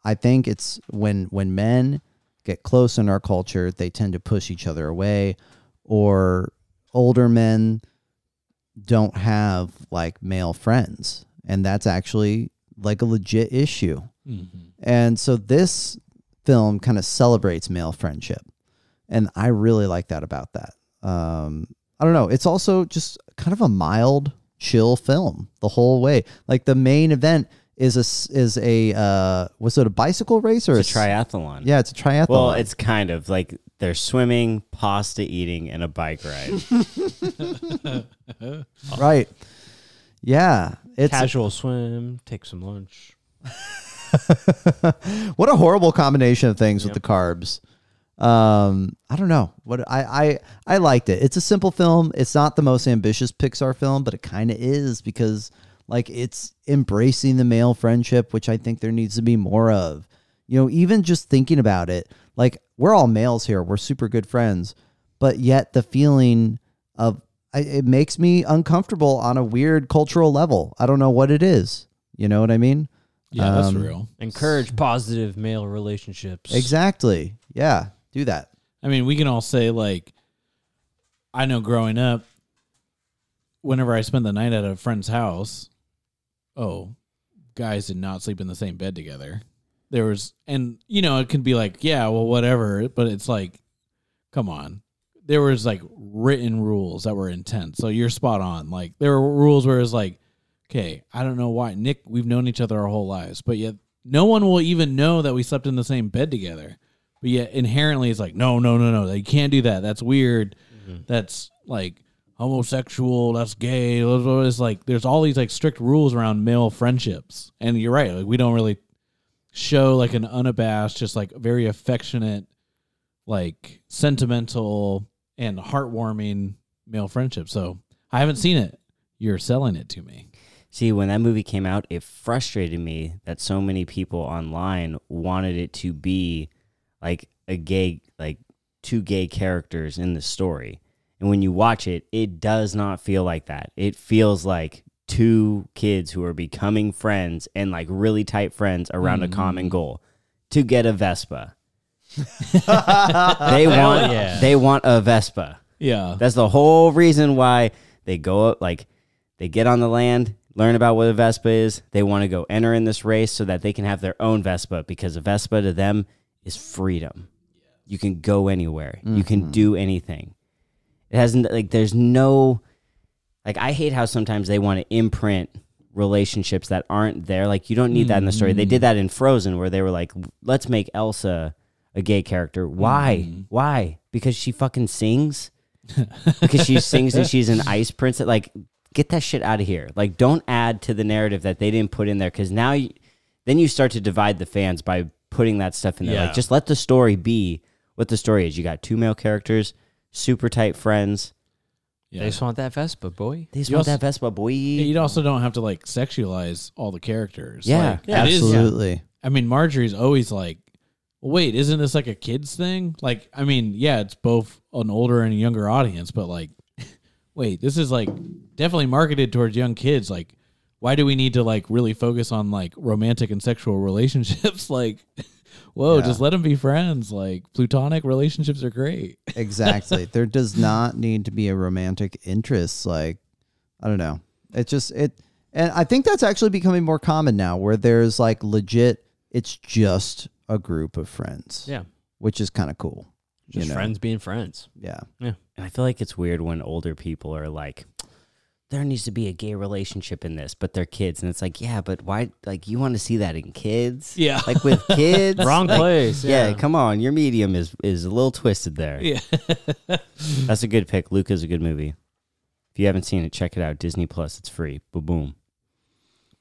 I think it's when when men get close in our culture, they tend to push each other away, or older men don't have like male friends, and that's actually like a legit issue. Mhm. And so this film kind of celebrates male friendship. And I really like that about that. Um, I don't know. It's also just kind of a mild, chill film the whole way. Like the main event is a is a uh, was it a bicycle race or a s- triathlon. Yeah, it's a triathlon. Well, it's kind of like they're swimming, pasta eating, and a bike ride. right. Yeah, it's Casual swim, take some lunch. what a horrible combination of things with the carbs. Um, I don't know what I, I I liked it. It's a simple film. It's not the most ambitious Pixar film, but it kind of is because like it's embracing the male friendship, which I think there needs to be more of. You know, even just thinking about it, like we're all males here, we're super good friends, but yet the feeling of I, it makes me uncomfortable on a weird cultural level. I don't know what it is. You know what I mean? Yeah, that's Um, real. Encourage positive male relationships. Exactly. Yeah. Do that. I mean, we can all say like, I know growing up, whenever I spent the night at a friend's house, oh, guys did not sleep in the same bed together. There was, and you know, it can be like, yeah, well, whatever, but it's like, come on. There was like written rules that were intense. So you're spot on. Like there were rules where it's like, okay, I don't know why Nick, we've known each other our whole lives, but yet no one will even know that we slept in the same bed together. But yet inherently it's like, no, no, no, no, you can't do that. That's weird. Mm-hmm. That's like homosexual. That's gay. It's like there's all these like strict rules around male friendships, and you're right. Like we don't really show like an unabashed, just like very affectionate, like sentimental and heartwarming male friendship. So I haven't seen it. You're selling it to me. See, when that movie came out, it frustrated me that so many people online wanted it to be like a gay, like two gay characters in the story. And when you watch it, it does not feel like that. It feels like two kids who are becoming friends and like really tight friends around a common mm. goal to get a Vespa. they want yeah. they want a Vespa. Yeah. That's the whole reason why they go up like they get on the land, learn about what a Vespa is. They want to go enter in this race so that they can have their own Vespa because a Vespa to them is freedom. You can go anywhere. You can mm-hmm. do anything. It hasn't like there's no like I hate how sometimes they want to imprint relationships that aren't there. Like you don't need that in the story. They did mm. that in Frozen where they were like, let's make Elsa a gay character. Why? Mm-hmm. Why? Because she fucking sings? because she sings and she's an ice princess. Like, get that shit out of here. Like, don't add to the narrative that they didn't put in there. Because now, you, then you start to divide the fans by putting that stuff in there. Yeah. Like, just let the story be what the story is. You got two male characters, super tight friends. Yeah. They just want that Vespa, boy. They just You want also- that Vespa boy. You also don't have to like sexualize all the characters. Yeah. Like, Yeah, it is- Absolutely. I mean, Marjorie's always like, wait, isn't this like a kids thing? Like, I mean, yeah, it's both an older and a younger audience, but like, wait, this is like definitely marketed towards young kids. Like, why do we need to like really focus on like romantic and sexual relationships? like, whoa, Yeah. just let them be friends. Like, plutonic relationships are great. Exactly. there does not need to be a romantic interest. Like, I don't know. It just it, and I think that's actually becoming more common now, where there's like legit. It's just a group of friends, Yeah. which is kind of cool. Just you know? friends being friends. Yeah, yeah. And I feel like it's weird when older people are like, there needs to be a gay relationship in this, but they're kids. And it's like, yeah, but why? Like, you want to see that in kids? Yeah. Like with kids? Wrong Like, place. Yeah. Yeah. come on. Your medium is, is a little twisted there. Yeah. That's a good pick. Luca's a good movie. If you haven't seen it, check it out. Disney Plus. It's free. Ba boom.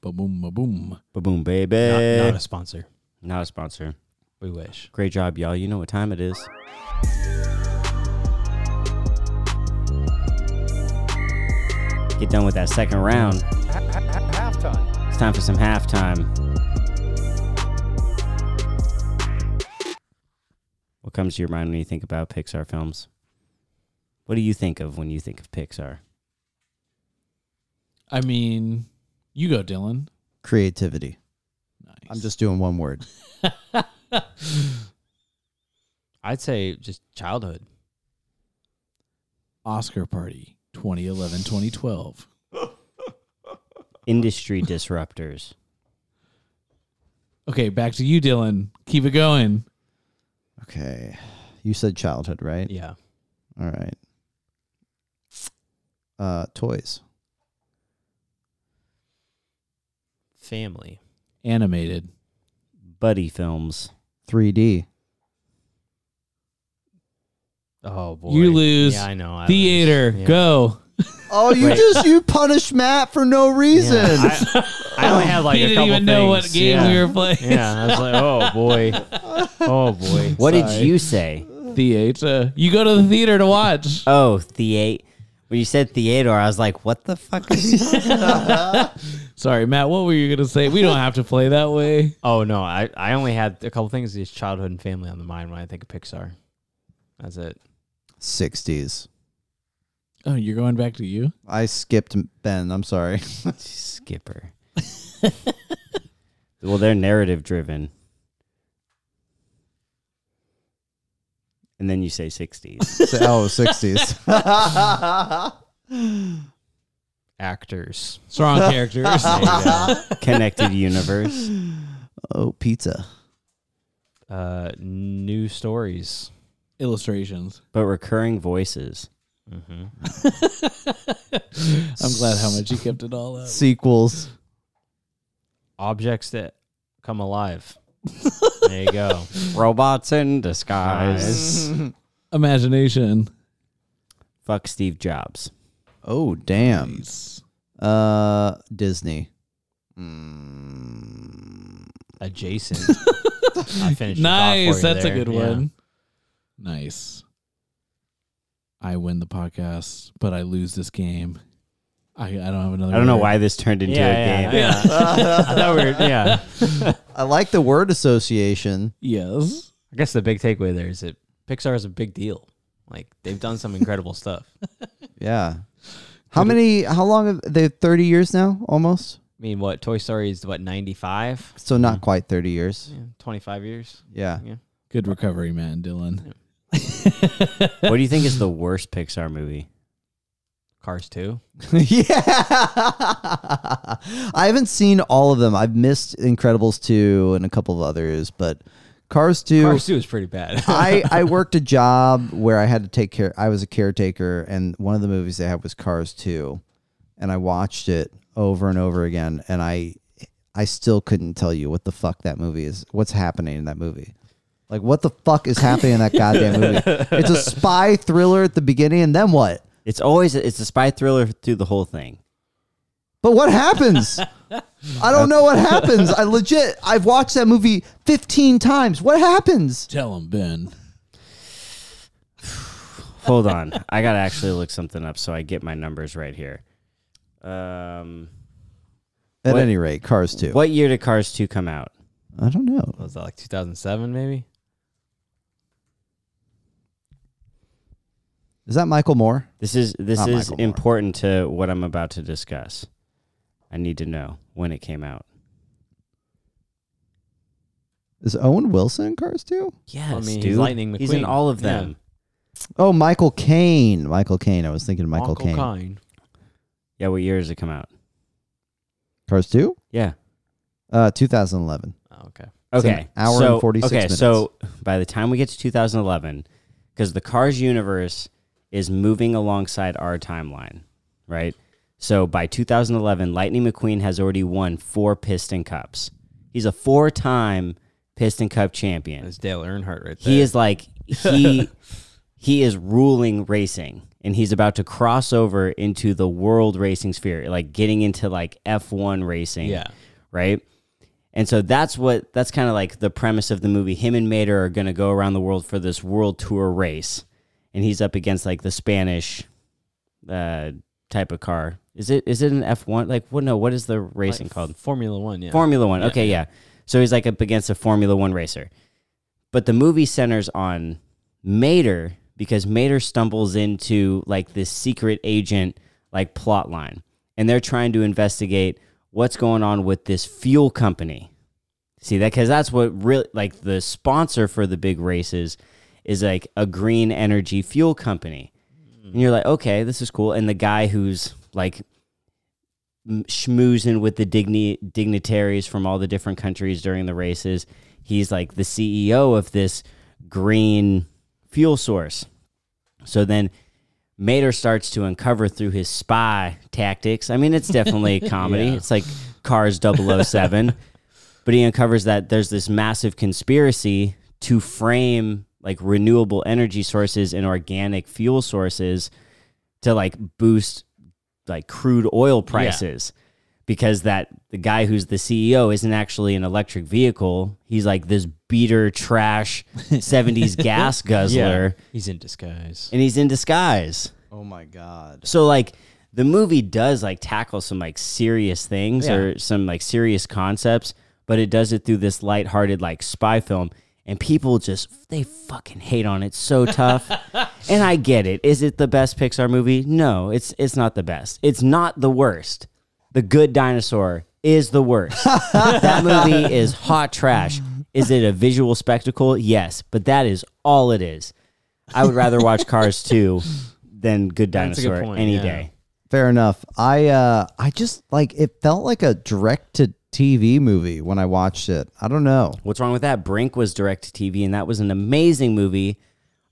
Ba boom, ba boom. Ba boom, baby. Not, not a sponsor. Not a sponsor. We wish. Great job, y'all. You know what time it is. Get done with that second round. Halftime. It's time for some halftime. What comes to your mind when you think about Pixar films? What do you think of when you think of Pixar? I mean, you go, Dylan. Creativity. Nice. I'm just doing one word. I'd say just childhood. Oscar Party 2011 2012. Industry disruptors. Okay, back to you, Dylan. Keep it going. Okay. You said childhood, right? Yeah. All right. Uh, toys. Family. Animated. Buddy films. 3D. Oh boy. You lose. Yeah, I know. I Theater. lose. Yeah. Go. Oh, you Wait. just you punished Matt for no reason. I, I only had like he a didn't couple even know what things. game yeah. we were playing. Yeah, I was like, oh boy, oh boy. What Sorry. did you say? Theater. You go to the theater to watch. Oh, theater. When you said theater, I was like, what the fuck is he? Sorry, Matt. What were you gonna say? We don't have to play that way. Oh no, I I only had a couple things. Just childhood and family on the mind when I think of Pixar. That's it. 60s. Oh, you're going back to you. I skipped Ben. I'm sorry. Skipper. well, they're narrative driven. And then you say 60s. oh, 60s. Actors. Strong characters. There you. Connected universe. oh, pizza. Uh, new stories. Illustrations. But recurring voices. hmm I'm glad how much you kept it all up. Sequels. Objects that come alive. there you go. Robots in disguise. Imagination. Fuck Steve Jobs. Oh, damn. Nice. Uh, Disney. Mm, Adjacent. I finished. the thought for Nice. you That's a good Yeah. one. Nice. I win the podcast, but I lose this game. I, I don't have another. I don't know word. why this turned into Yeah, a yeah, game. yeah. I thought we were. Yeah. I like the word association. Yes. I guess the big takeaway there is that Pixar is a big deal. Like they've done some incredible stuff. Yeah. How many, how long have they, 30 years now, almost? I mean, what Toy Story is what ninety five, So not mm. quite 30 years. yeah, twenty five years. Yeah. Yeah. Good recovery, man, Dylan. What do you think is the worst Pixar movie? Cars 2. yeah. I haven't seen all of them. I've missed Incredibles 2 and a couple of others, but Cars 2 Cars 2 is pretty bad. I, I worked a job where I had to take care I was a caretaker and one of the movies they had was Cars 2 and I watched it over and over again and I I still couldn't tell you what the fuck that movie is. What's happening in that movie? Like what the fuck is happening in that goddamn movie? It's a spy thriller at the beginning and then what? It's always it's a spy thriller through the whole thing. But what happens? I don't know what happens. I legit I've watched that movie 15 times. What happens? Tell him, Ben. Hold on, I gotta actually look something up so I get my numbers right here. Um, At What- any rate, Cars 2. what year did Cars Two come out? I don't know. Was that like 2007 maybe? Is that Michael Moore? This is this Not is Michael Moore. important to what I'm about to discuss. I need to know when it came out. Is Owen Wilson in Cars 2? Yes, I mean, he's dude. Lightning He's in all of Yeah. them. Oh, Michael Caine. Michael Caine. I was thinking of Michael Uncle Caine. Kine. Yeah, what year does it come out? Cars 2? Yeah. Uh, 2011. Oh, okay. It's an Okay. hour so, and 46 okay, minutes. so by the time we get to 2011, because the Cars universe is moving alongside our timeline, right? So by 2011, Lightning McQueen has already won four Piston Cups. He's a four-time Piston Cup champion. That's Dale Earnhardt right there. He is like he he is ruling racing and he's about to cross over into the world racing sphere, like getting into like F1 racing Yeah. right? And so that's what that's kind of like the premise of the movie. Him and Mater are going to go around the world for this world tour race, and he's up against like the Spanish uh, type of car. Is it is it an F one? Like what? No, what is the racing Like called? Formula One, yeah. Formula One. Yeah, Okay, yeah. So he's like up against a Formula One racer, but the movie centers on Mater because Mater stumbles into like this secret agent like plot line, and they're trying to investigate what's going on with this fuel company. See that because that's what really like the sponsor for the big races is like a green energy fuel company, and you're like, okay, this is cool. And the guy who's like schmoozing with the digni- dignitaries from all the different countries during the races. He's like the CEO of this green fuel source. So then Mater starts to uncover through his spy tactics. I mean, it's definitely a comedy. Yeah. It's like Cars 007. but he uncovers that there's this massive conspiracy to frame like renewable energy sources and organic fuel sources to like boost like crude oil prices because that the guy who's the CEO isn't actually an electric vehicle. He's like this beater trash 70s gas guzzler He's in disguise. and he's in disguise. Oh my God. So like the movie does like tackle some like serious things Yeah. or some like serious concepts, but it does it through this lighthearted like spy film and people just they fucking hate on it so tough. and I get it. Is it the best Pixar movie? No, it's it's not the best. It's not the worst. The Good Dinosaur is the worst. that movie is hot trash. Is it a visual spectacle? Yes, but that is all it is. I would rather watch Cars 2 than Good That's a good Dinosaur point, any yeah. day. Fair enough. I uh I just like it felt like a direct to TV movie when I watched it. I don't know. What's wrong with that? Brink was direct to TV, and that was an amazing movie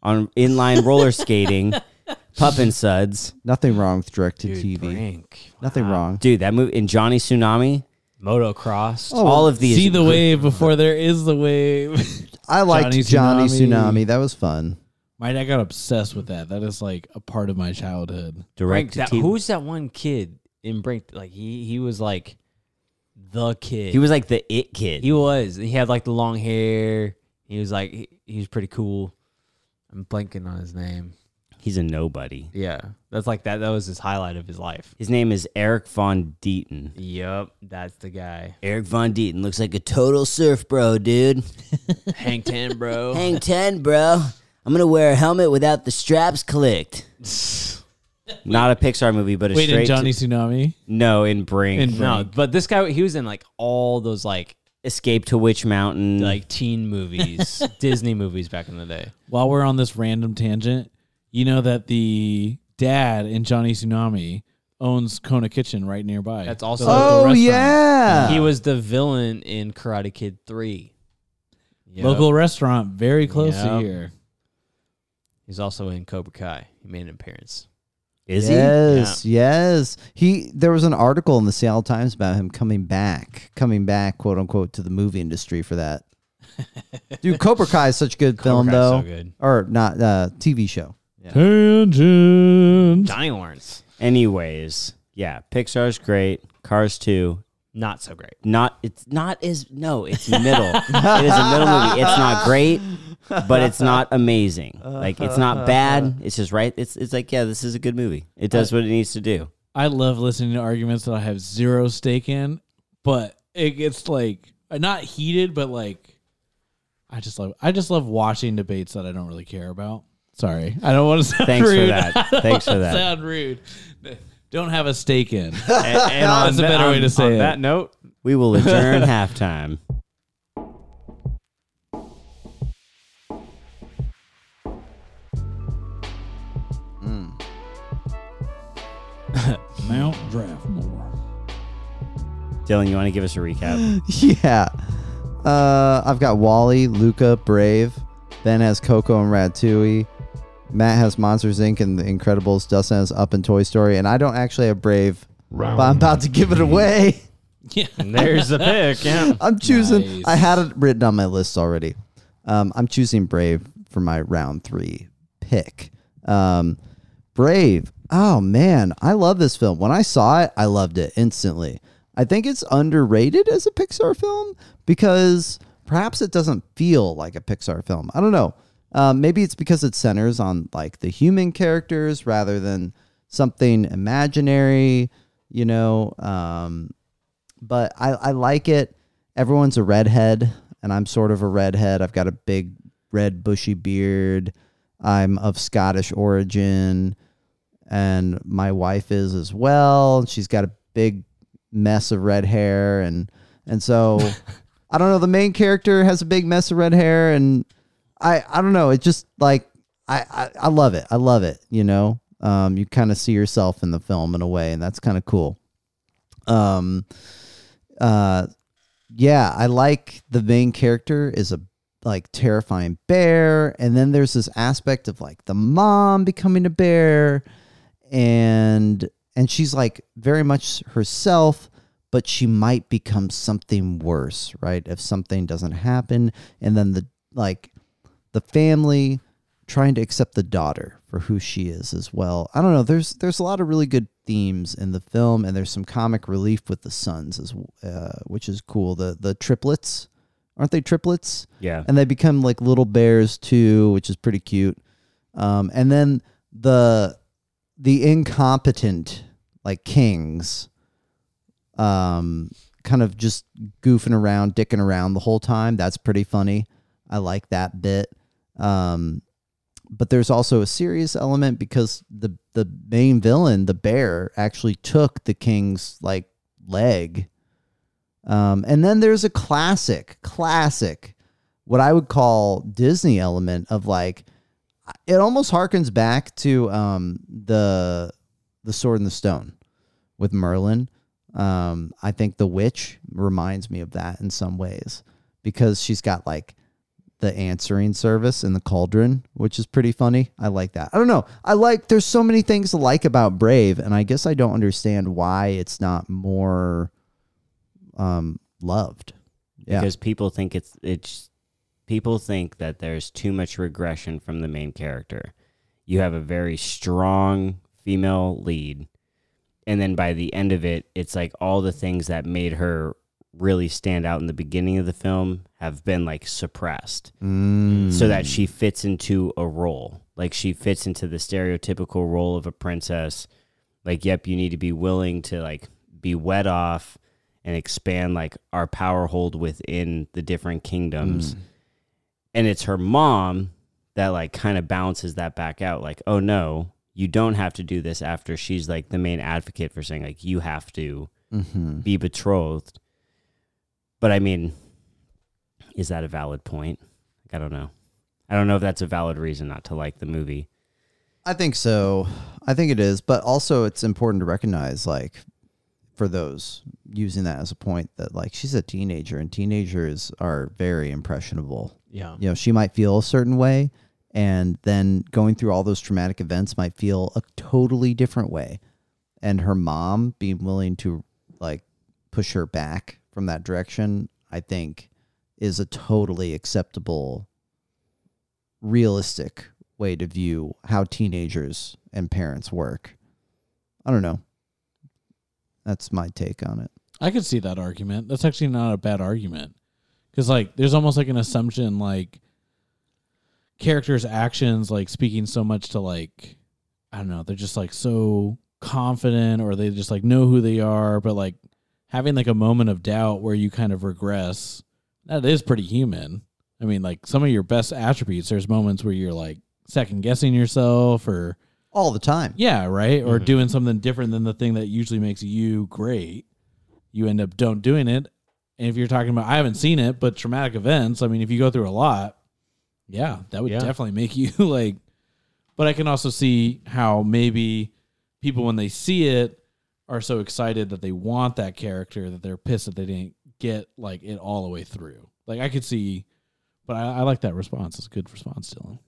on inline roller skating, Pup and Suds. Nothing wrong with direct to Dude, TV. Brink. Nothing wrong. Dude, that movie in Johnny Tsunami, Motocross. Oh, all of these. See the wave before there is the wave. I liked Johnny Johnny Tsunami. Tsunami. That was fun. my dad got obsessed with that. That is like a part of my childhood. direct Brink, to that, TV. who's that one kid in Brink? Like he he was like the kid. He was like the it kid. He was. He had like the long hair. He was like he, he was pretty cool. I'm blanking on his name. He's a nobody. Yeah, that's like that. That was his highlight of his life. His name is Erik von Detten. Yep, that's the guy. Erik von Detten looks like a total surf bro, dude. Hang ten, bro. Hang 10, bro. I'm going to wear a helmet without the straps clicked. Not a Pixar movie, but a Wait, straight in Johnny to- Tsunami? no, in Brink. In no, but this guy he was in like all those like Escape to Witch Mountain. like teen movies, Disney movies back in the day. While we're on this random tangent, you know that the dad in Johnny Tsunami owns Kona Kitchen right nearby. That's The also- local Oh restaurant. yeah. he was the villain in Karate Kid Three. Yep. Local restaurant very close Yep. to here. He's also in Cobra Kai. He made an appearance. Is he? yes, yes. He there was an article in the Seattle Times about him coming back, coming back, quote unquote, to the movie industry for that. Dude, Cobra Kai is such a good film, Kai's though, so good. or not uh, TV show. Tangent. Johnny Lawrence, Anyways, yeah, Pixar's great. Cars 2, not so great. not it's not as no, it's middle. it is a middle movie. It's not great, but it's not amazing. Like it's not bad. It's just right. It's it's like yeah, this is a good movie. It does what it needs to do. I love listening to arguments that I have zero stake in, but it gets like not heated, but like I just love I just love watching debates that I don't really care about. Sorry, I don't want to sound Thanks for rude. that. I don't Thanks for that. Sound rude. Don't have a stake in. And, and on That's a that- better way on- to say on it. that note, We will adjourn halftime. Mount Draftmore. Dylan, you want to give us a recap? yeah. Uh, I've got WALL-E, Luca, Brave. Ben has Coco and Ratatouille. Matt has Monsters Inc. and The Incredibles. Dustin has Up and Toy Story. And I don't actually have Brave, but I'm about to give it away. Yeah. there's the pick. Yeah. I'm choosing. Nice. I had it written on my list already. Um, I'm choosing Brave for my round three pick. Um, Brave. Oh man, I love this film. When I saw it, I loved it instantly. I think it's underrated as a Pixar film because perhaps it doesn't feel like a Pixar film. I don't know. Um, maybe it's because it centers on like the human characters rather than something imaginary. You know. Um, but I, I like it. Everyone's a redhead, and I'm sort of a redhead. I've got a big red bushy beard. I'm of Scottish origin, and my wife is as well. She's got a big mess of red hair, and and so I don't know. The main character has a big mess of red hair, and I I don't know. It just like I I, I love it. I love it. You know, um, you kind of see yourself in the film in a way, and that's kind of cool. Um, uh, yeah, I like the main character is a like terrifying bear, and then there's this aspect of like the mom becoming a bear, and and she's like very much herself, but she might become something worse, right? If something doesn't happen, and then the like the family trying to accept the daughter for who she is as well. I don't know. There's there's a lot of really good themes in the film, and there's some comic relief with the sons as uh, which is cool. The the triplets aren't they triplets? Yeah. and they become like little bears too, which is pretty cute. Um, and then the the incompetent like kings, um, kind of just goofing around, dicking around the whole time. That's pretty funny. I like that bit. Um, but there's also a serious element because the the main villain, the bear, actually took the king's like leg. Um, and then there's a classic, classic, what I would call Disney element of like, it almost harkens back to um, the the Sword and the Stone with Merlin. Um, I think the witch reminds me of that in some ways because she's got like the answering service in the cauldron, which is pretty funny. I like that. I don't know. I like there's so many things to like about Brave, and I guess I don't understand why it's not more um loved. Yeah. because people think it's it's people think that there's too much regression from the main character. You have a very strong female lead, and then by the end of it, it's like all the things that made her really stand out in the beginning of the film have been like suppressed Mm. so that she fits into a role. Like she fits into the stereotypical role of a princess. Like, yep, you need to be willing to like be wet off and expand like our power hold within the different kingdoms. And it's her mom that like kind of balances that back out. Like, oh no, you don't have to do this after she's like the main advocate for saying like you have to Mm-hmm. be betrothed. But I mean, is that a valid point? I don't know. I don't know if that's a valid reason not to like the movie. I think so. I think it is, but also it's important to recognize, like, for those using that as a point, that like she's a teenager, and teenagers are very impressionable. Yeah. You know, she might feel a certain way, and then going through all those traumatic events might feel a totally different way. And her mom being willing to like push her back from that direction, I think, is a totally acceptable, realistic way to view how teenagers and parents work. I don't know. That's my take on it. I could see that argument. That's actually not a bad argument. Cuz like there's almost like an assumption like characters actions like speaking so much to like I don't know, they're just like so confident or they just like know who they are, but like having like a moment of doubt where you kind of regress, that is pretty human. I mean, like some of your best attributes, there's moments where you're like second guessing yourself or All the time. yeah, right? Or Mhm. doing something different than the thing that usually makes you great. You end up don't doing it. And if you're talking about I haven't seen it, but traumatic events, I mean, if you go through a lot, yeah, that would Yeah. definitely make you like but I can also see how maybe people when they see it are so excited that they want that character that they're pissed that they didn't get like it all the way through. Like I could see but I, I like that response. It's a good response, Dylan.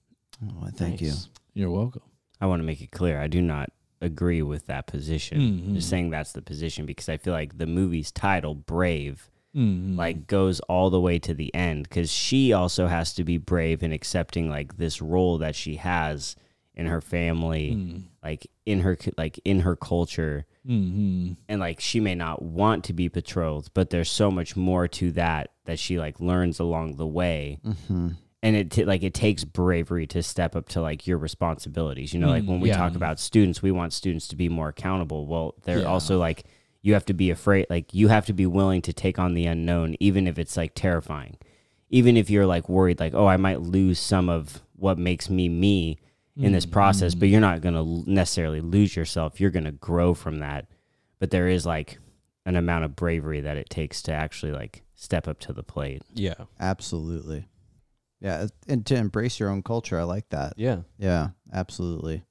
Oh, thank you. You're welcome. I want to make it clear. I do not agree with that position. Mhm. Just saying that's the position because I feel like the movie's title, Brave, Mm-hmm. like goes all the way to the end because she also has to be brave in accepting like this role that she has in her family, Mm. like in her like in her culture, Mm-hmm. and like she may not want to be betrothed, but there's so much more to that that she like learns along the way. Mm-hmm. And it t- like it takes bravery to step up to like your responsibilities you know like Mm, when we yeah. talk about students we want students to be more accountable well they're Yeah. also like you have to be afraid like you have to be willing to take on the unknown even if it's like terrifying even if you're like worried like oh i might lose some of what makes me me in this process but you're not going to necessarily lose yourself you're going to grow from that but there is like an amount of bravery that it takes to actually like step up to the plate Yeah. Absolutely. Yeah, uh, and to embrace your own culture, I like that. Yeah. Yeah, absolutely.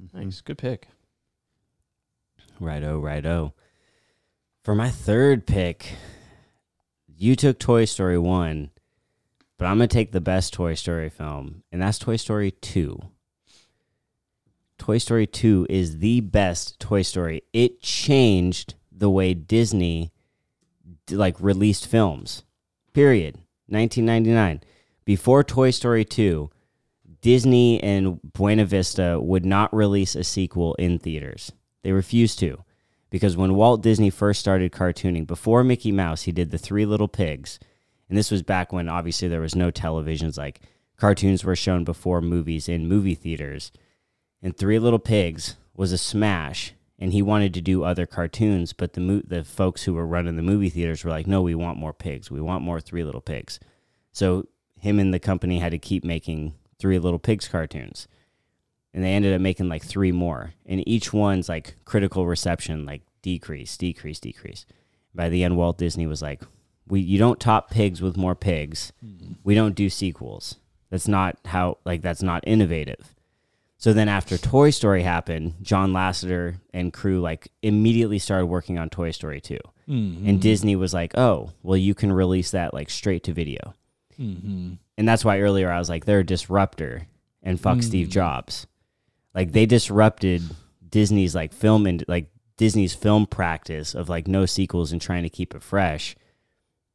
Mm-hmm. Nice. Good pick. Righto, righto. For my third pick, you took Toy Story 1, but I'm going to take the best Toy Story film, and that's Toy Story 2. Toy Story 2 is the best Toy Story. It changed the way Disney like released films. Period. 1999. Before Toy Story 2, Disney and Buena Vista would not release a sequel in theaters. They refused to. Because when Walt Disney first started cartooning, before Mickey Mouse, he did the Three Little Pigs. And this was back when obviously there was no televisions, like cartoons were shown before movies in movie theaters. And Three Little Pigs was a smash. And he wanted to do other cartoons, but the mo- the folks who were running the movie theaters were like, "No, we want more pigs. We want more Three Little Pigs." So him and the company had to keep making Three Little Pigs cartoons. And they ended up making like three more. And each one's like critical reception like decrease decrease decrease. By the end walt disney was like we you don't top pigs with more pigs. We don't do sequels. That's not how like that's not innovative. So then after toy story happened john lasseter and crew like immediately started working on toy story 2 Mm-hmm. and disney was like oh well you can release that like straight to video Mm-hmm. and that's why earlier I was like, they're a disruptor and fuck Steve Mm. Jobs. Like they disrupted Disney's like film and like Disney's film practice of like no sequels and trying to keep it fresh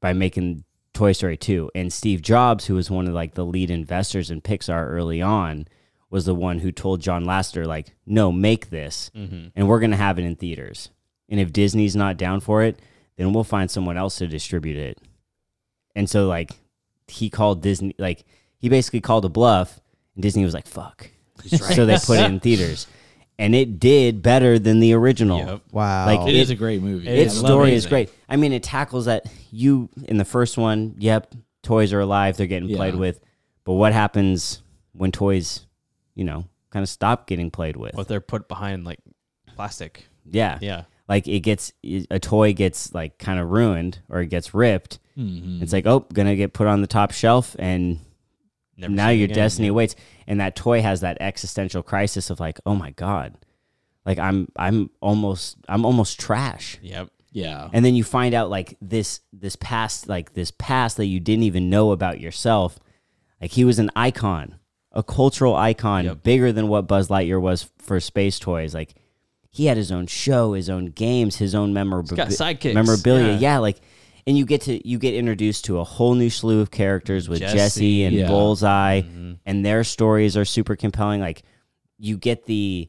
by making Toy Story 2. And Steve Jobs, who was one of like the lead investors in Pixar early on, was the one who told John Lasseter, like, no, make this Mm-hmm. and we're gonna have it in theaters. And if Disney's not down for it, then we'll find someone else to distribute it. And so like he called Disney like he basically called a bluff and Disney was like fuck. So they put it in theaters. And it did better than the original. Yep. Wow. Like, It It- is a great movie. Its I love story is great. I mean, it tackles that you in the first one, yep, toys are alive, they're getting played with. But what happens when toys, you know, kind of stop getting played with? What they're put behind like plastic. yeah. Yeah. Like it gets a toy gets like kind of ruined or it gets ripped Mhm. It's like, oh, gonna get put on the top shelf and Never now your again, destiny yeah. awaits and that toy has that existential crisis of like oh my god like i'm i'm almost i'm almost trash Yep. Yeah. and then you find out like this this past like this past that you didn't even know about yourself like he was an icon a cultural icon Yep. bigger than what buzz lightyear was for space toys like he had his own show his own games his own memorabilia got sidekicks, memorabilia yeah. yeah. like and you get to you get introduced to a whole new slew of characters with jesse, Jesse, and yeah. bullseye Mm-hmm. and their stories are super compelling like you get the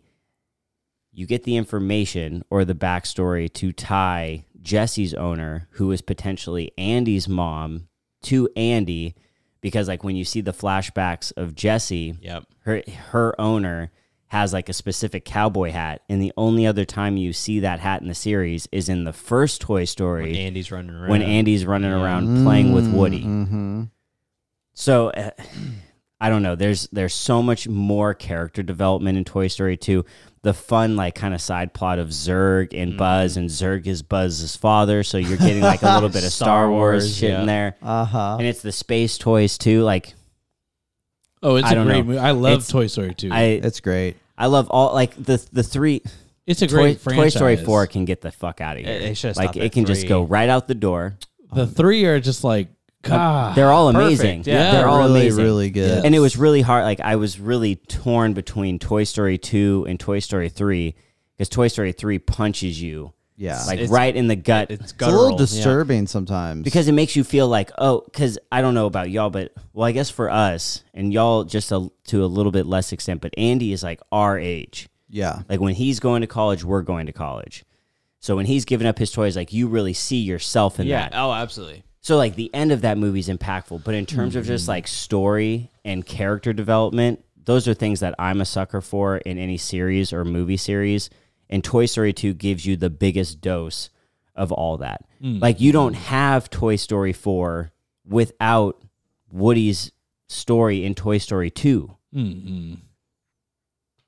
you get the information or the backstory to tie Jesse's owner, who is potentially Andy's mom, to Andy, because like when you see the flashbacks of Jesse, Yep. her her owner has like a specific cowboy hat, and the only other time you see that hat in the series is in the first Toy Story When Andy's running around. when Andy's running around playing with Woody. Mm-hmm. So uh, I don't know. There's there's so much more character development in Toy Story 2. The fun like kind of side plot of Zurg and Buzz, and Zurg is Buzz's father, so you're getting like a little bit of Star, Star Wars, Wars, shit yeah. in there. Uh huh. And it's the space toys too. Like Oh, it's I a great know. movie. I love It's- Toy Story 2. I It's great. I love all like the the three it's a Toy, great Toy franchise. Story 4 can get the fuck out of here. It- it should've like stopped it at can just three. go right out the door. The um, three are just like God. Ah, They're all perfect, amazing. yeah. They're all really, amazing. really good. And it was really hard. Like I was really torn between Toy Story 2 and Toy Story 3 because Toy Story 3 punches you yeah. like It's- right in the gut. It's it's a guttural. little disturbing sometimes. because it makes you feel like oh because i don't know about y'all but well i guess for us and y'all just a, to a little bit less extent but andy is like our age yeah. like when he's going to college we're going to college so when he's giving up his toys like you really see yourself in Yeah. that Oh, absolutely. so like the end of that movie is impactful but in terms of just mm-hmm. like story and character development those are things that i'm a sucker for in any series or movie series and toy story 2 gives you the biggest dose of all that hmm. like you don't have toy story 4 without woody's story in toy story 2 Mm-mm.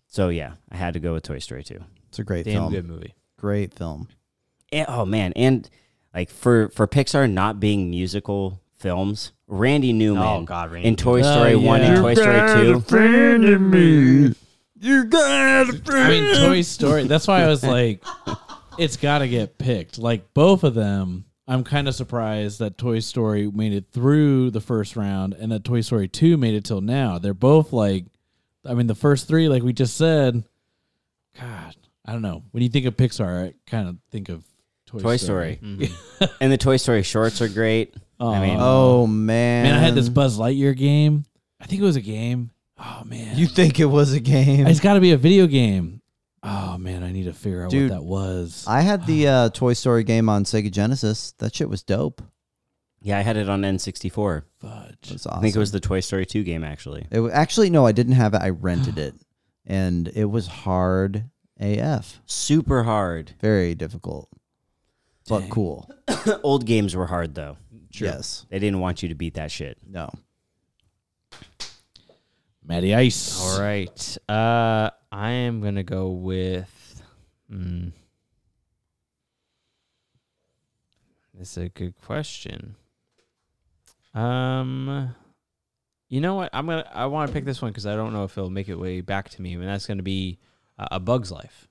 so yeah i had to go with toy story 2 It's a great Damn film. good movie. Great film. and, oh man and like for for pixar not being musical films randy oh, newman Oh, God, Randy in toy Newman. story Oh, 1 yeah. and toy story 2 I mean, Toy Story. That's why I was like, it's got to get picked. Like both of them. I'm kind of surprised that Toy Story made it through the first round and that Toy Story 2 made it till now. They're both like, I mean, the first three, like we just said, God, I don't know. When you think of Pixar, I kind of think of Toy, Toy Story. Story. Mm-hmm. and the Toy Story shorts are great. I mean, Oh man. Man, I had this Buzz Lightyear game. I think it was a game. Oh, man. You think it was a game? It's got to be a video game. Oh, man, I need to figure out Dude, what that was. I had the uh, Toy Story game on Sega Genesis. That shit was dope. yeah, I had it on N64. Fudge. It was awesome. I think it was the Toy Story 2 game actually. It wa- actually no, I didn't have it. I rented it, and it was hard AF. Super hard. Very difficult, but cool. Old games were hard though. Yes. They didn't want you to beat that shit. No. Matty Ice. All right. Uh, I am gonna go with. Hmm. This is a good question. Um, you know what? I'm gonna. I want to pick this one because I don't know if it'll make it way back to me, and that's gonna be uh, a Bug's Life.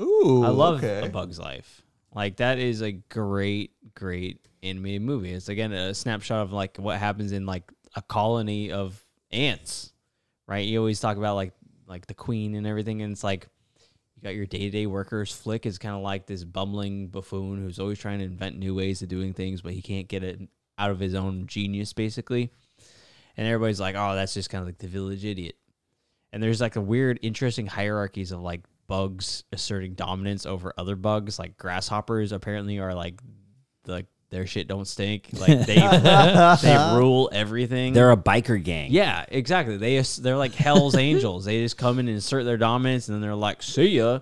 Ooh. I love A Bug's Life. Like that is a great, great animated movie. It's again a snapshot of like what happens in like a colony of ants, right? You always talk about like like the queen and everything, and it's like you got your day to day workers. Flick is kind of like this bumbling buffoon who's always trying to invent new ways of doing things, but he can't get it out of his own genius, basically. And everybody's like, "Oh, that's just kind of like the village idiot." And there's like a weird, interesting hierarchies of like bugs asserting dominance over other bugs. Like grasshoppers apparently are like like their shit don't stink. Like they they rule everything. They're a biker gang. Yeah, exactly. They they're like Hell's Angels. They just come in and assert their dominance, and then they're like, "See ya."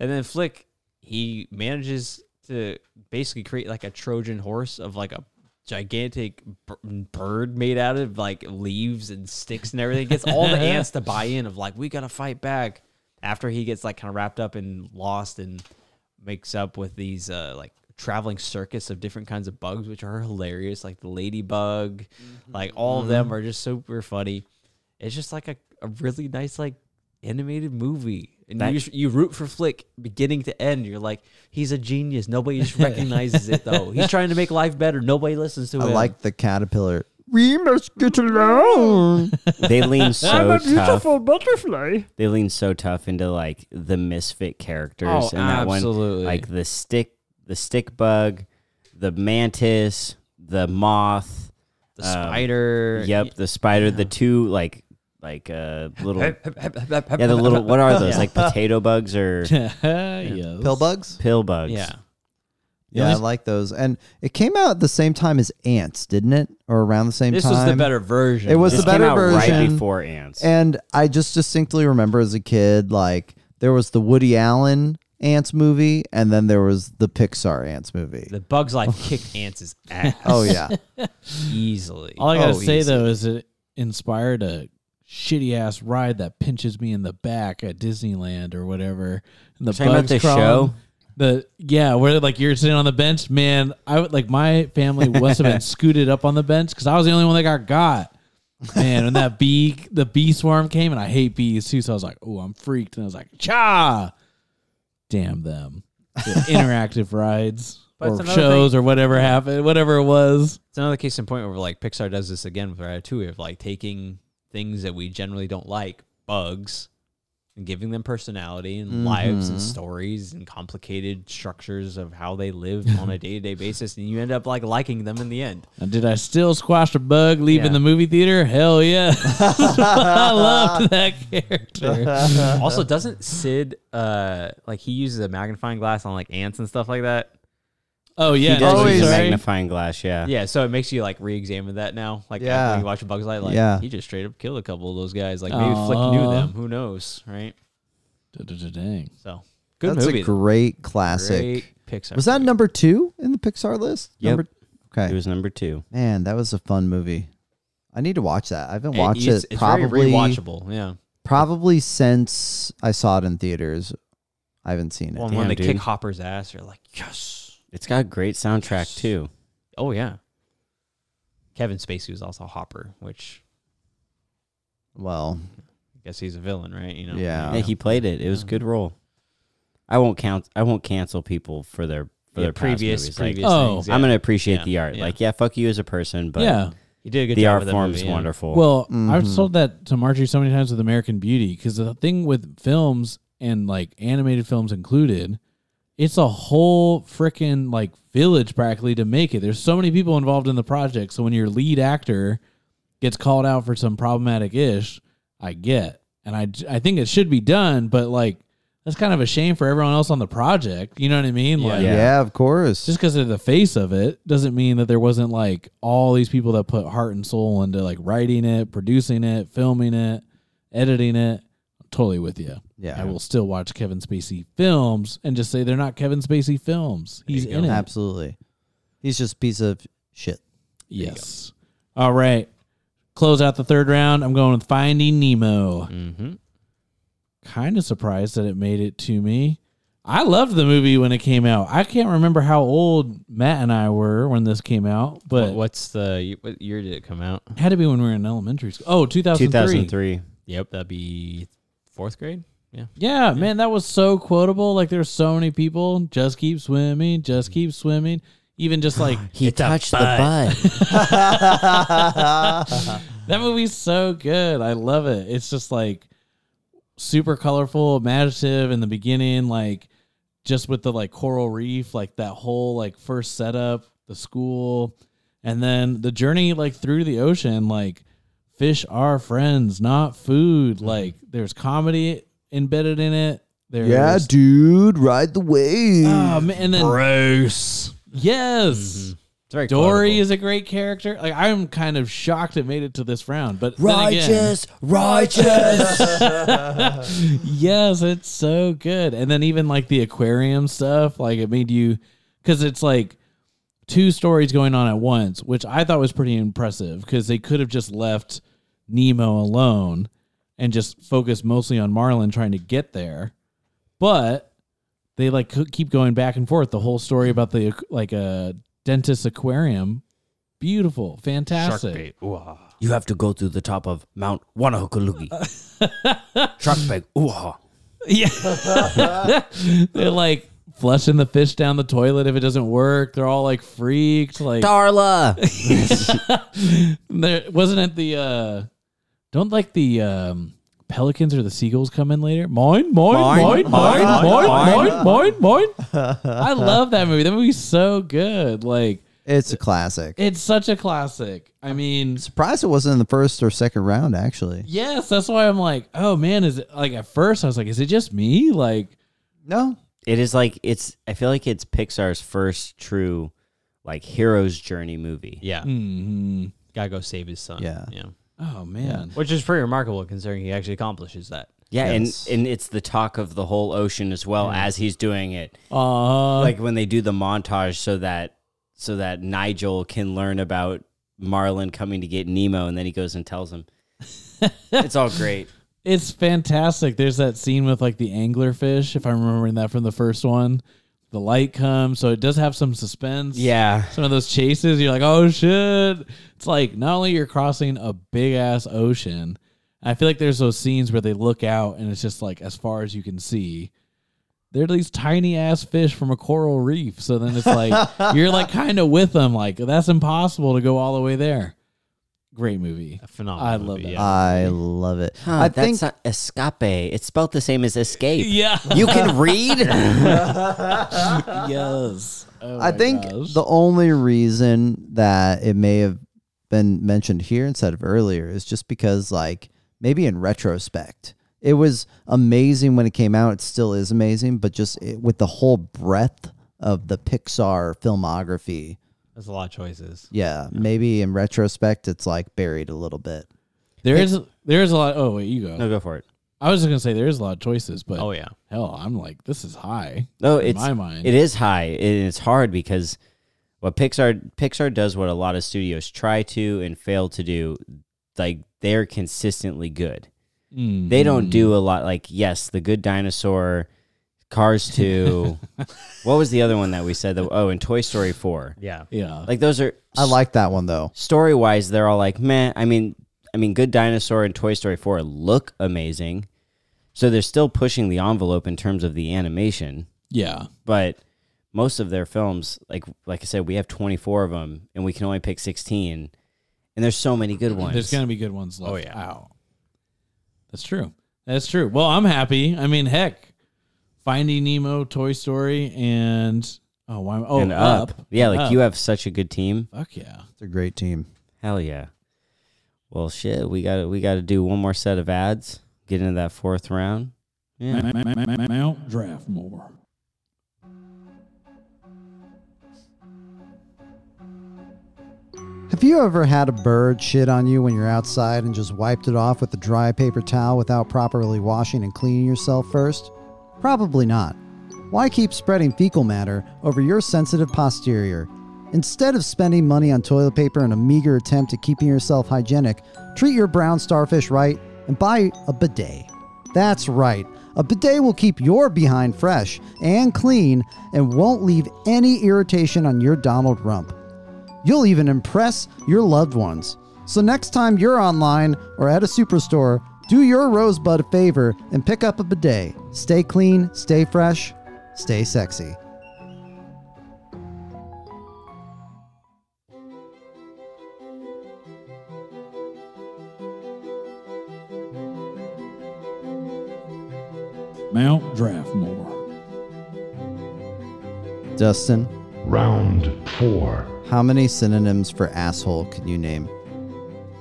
And then Flick, he manages to basically create like a Trojan horse of like a gigantic bird made out of like leaves and sticks and everything. Gets all the ants to buy in of like, "We gotta fight back." After he gets like kind of wrapped up and lost and makes up with these uh like traveling circus of different kinds of bugs which are hilarious like the ladybug mm-hmm. like all of them mm-hmm. are just super funny it's just like a, a really nice like animated movie. And That- you just, you root for Flick beginning to end. You're like, he's a genius. Nobody just recognizes it though. He's trying to make life better. Nobody listens to I him. I like the caterpillar. We must get along. They lean so tough. butterfly. They lean so tough into like the misfit characters Oh, and that one, absolutely. like the stick, the stick bug, the mantis, the moth. the um, spider. Yep, the spider. The two like like uh little yeah the little what are those Yeah. like potato bugs or yes. Pill bugs? pill bugs? Yeah. Yeah, I like those. And it came out at the same time as Antz, didn't it? Or around the same This time. was the better version. It was This the better came out right version. before Antz. And I just distinctly remember as a kid, like there was the Woody Allen Antz movie, and then there was the Pixar Ants movie. the Bugs Life kicked Antz' ass Oh yeah, easily. All I gotta Oh, say easy. though is it inspired a shitty ass ride that pinches me in the back at Disneyland or whatever. And the talking about bugs the crawling. show? The yeah, where like you're sitting on the bench, man. I would like my family must have been scooted up on the bench because I was the only one that got got. Man, when that bee the bee swarm came, and I hate bees too, so I was like, oh, I'm freaked, and I was like, cha, damn them, The interactive rides But or shows or whatever happened, whatever it was. It's another case in point where like Pixar does this again with Ratatouille of like taking things that we generally don't like, bugs, and giving them personality and lives and stories and complicated structures of how they live on a day to day basis, and you end up like liking them in the end. And did I still squash a bug leaving Yeah. the movie theater? Hell yeah. I loved that character. also, doesn't Sid uh like he uses a magnifying glass on like ants and stuff like that? Oh yeah. he does Oh, use a he's- magnifying glass. Yeah. Yeah, so it makes you like re-examine that now. Like Yeah. after you watch Bug's Life, like Yeah. he just straight up killed a couple of those guys. Like maybe Flick knew Aw. them. Who knows, right? Dang. So good movie. that's movie. a great classic. Great Pixar. Was that movie. number two in the Pixar list? Yep. Number, okay, It was number two. man, that was a fun movie. I need to watch that. I haven't It- watched it's, it it's probably very rewatchable. Yeah. probably since I saw it in theaters. I haven't seen it. Well, Damn, when they dude. kick Hopper's ass, you're like, yes. It's got a great soundtrack too. Oh yeah. Kevin Spacey was also Hopper, which Well, I guess he's a villain, right? You know. Yeah. Yeah, he played it. It was a good role. I won't count. I won't cancel people for their for Yeah, their past previous movies. previous Like, Oh. things. I'm gonna appreciate Yeah, the art. yeah. Like, yeah, fuck you as a person, but yeah. He did a good the job art with that form movie, is yeah. wonderful. Well, I've Mhm. told that to Marjorie so many times with American Beauty because the thing with films and like animated films included, it's a whole freaking like village practically to make it. There's so many people involved in the project. So when your lead actor gets called out for some problematic ish, I get, and I I think it should be done, but like that's kind of a shame for everyone else on the project. You know what I mean? Yeah. Like, yeah, Yeah. of course. just because they're the face of it doesn't mean that there wasn't like all these people that put heart and soul into like writing it, producing it, filming it, editing it. I'm totally with you. Yeah. I will still watch Kevin Spacey films and just say they're not Kevin Spacey films. He's in it. Absolutely. He's just a piece of shit. Yes. All right. Close out the third round. I'm going with Finding Nemo. Mm-hmm. Kind of surprised that it made it to me. I loved the movie when it came out. I can't remember how old Matt and I were when this came out, but what's the what year did it come out? It had to be when we were in elementary school. Oh, 2003. 2003. Yep, that'd be fourth grade. Yeah. Yeah, man, that was so quotable. Like there's so many people just keep swimming, just keep swimming. Even just like He touched the butt. butt. that movie's so good. I love it. It's just like super colorful, imaginative in the beginning, like just with the like coral reef, like that whole like first setup, the school, and then the journey like through the ocean, like fish are friends, not food. Mm-hmm. Like there's comedy embedded in it. There's yeah, dude, ride the wave. Oh, man, and then Bruce. yes. Mm-hmm. It's very Dory quotable. is a great character. Like I'm kind of shocked it made it to this round, but then again- righteous. yes, it's so good. And then even like the aquarium stuff, like it made you because it's like two stories going on at once, which I thought was pretty impressive because they could have just left Nemo alone and just focus mostly on Marlin trying to get there, but they like keep going back and forth. The whole story about the like a dentist aquarium beautiful, fantastic. Shark bait. You have to go through the top of Mount Wannahockaloogie. Shark bait. Ooh, ah. Yeah. They're like flushing the fish down the toilet if it doesn't work. They're all like freaked. Like Darla. there wasn't it the uh don't like the um pelicans or the seagulls come in later. Mine, mine, mine, Mine, mine, mine, mine, mine, mine, mine. I love that movie. That movie's so good. Like It's a classic. it's such a classic. I mean, Surprised it wasn't in the first or second round, actually. yes, that's why I'm like, oh man, is it like at first I was like, is it just me? Like No, It is like it's. I feel like it's Pixar's first true, like hero's journey movie. Yeah. mhm. Gotta go save his son. Yeah. Yeah. Oh man. Which is pretty remarkable considering he actually accomplishes that. Yeah, Yes. and and it's the talk of the whole ocean as well as he's doing it. Uh like when they do the montage so that so that Nigel can learn about Marlin coming to get Nemo and then he goes and tells him. it's all great. It's fantastic. There's that scene with like the anglerfish, if I'm remembering that from the first one. The light comes, so it does have some suspense. Yeah. Some of those chases, you're like, oh shit. It's like not only you're crossing a big ass ocean, I feel like there's those scenes where they look out and it's just like as far as you can see. They're these tiny ass fish from a coral reef. So then it's like you're like kind of with them, like that's impossible to go all the way there. Great movie. A phenomenal. I love movie, that. Yeah. I love it. Huh, I that's think not escape. It's spelled the same as escape. Yeah. You can read? yes. Oh I my think gosh. the only reason that it may have been mentioned here instead of earlier is just because, like, maybe in retrospect, it was amazing when it came out. It still is amazing, but just it, with the whole breadth of the Pixar filmography, There's a lot of choices. yeah, maybe in retrospect, it's like buried a little bit. there is there is a lot. Oh wait, you go. no, go for it. I was just gonna say there is a lot of choices, but Oh yeah. hell, I'm like this is high. No, in it's my mind. it is high and it's hard because what Pixar Pixar does what a lot of studios try to and fail to do. Like they're consistently good. Mm. They don't do a lot. Like yes, the Good Dinosaur, Cars Two. what was the other one that we said? That, oh, and Toy Story Four. Yeah. Yeah. Like those are I like that one though. story wise. They're all like meh. I mean, I mean, Good Dinosaur and Toy Story Four look amazing, so they're still pushing the envelope in terms of the animation. yeah. But most of their films, like like I said, we have twenty four of them, and we can only pick sixteen. And there's so many good ones. There's gonna be good ones left Oh, yeah. out. That's true. That's true. Well, I'm happy. I mean, heck, Finding Nemo, Toy Story, and oh, why? Oh, and up. up. Yeah, like Up. you have such a good team. Fuck yeah. It's a great team. Hell yeah. Well, shit, we got to we got to do one more set of ads. Get into that fourth round. Yeah. Mount Draftmore. Have you ever had a bird shit on you when you're outside and just wiped it off with a dry paper towel without properly washing and cleaning yourself first? Probably not. Why keep spreading fecal matter over your sensitive posterior? Instead of spending money on toilet paper in a meager attempt at keeping yourself hygienic, treat your brown starfish right and buy a bidet. That's right. A bidet will keep your behind fresh and clean and won't leave any irritation on your Donald rump. You'll even impress your loved ones. So next time you're online or at a superstore, do your rosebud a favor and pick up a bidet. Stay clean, stay fresh, stay sexy. Mount Draftmore. Dustin, Round four. how many synonyms for asshole can you name?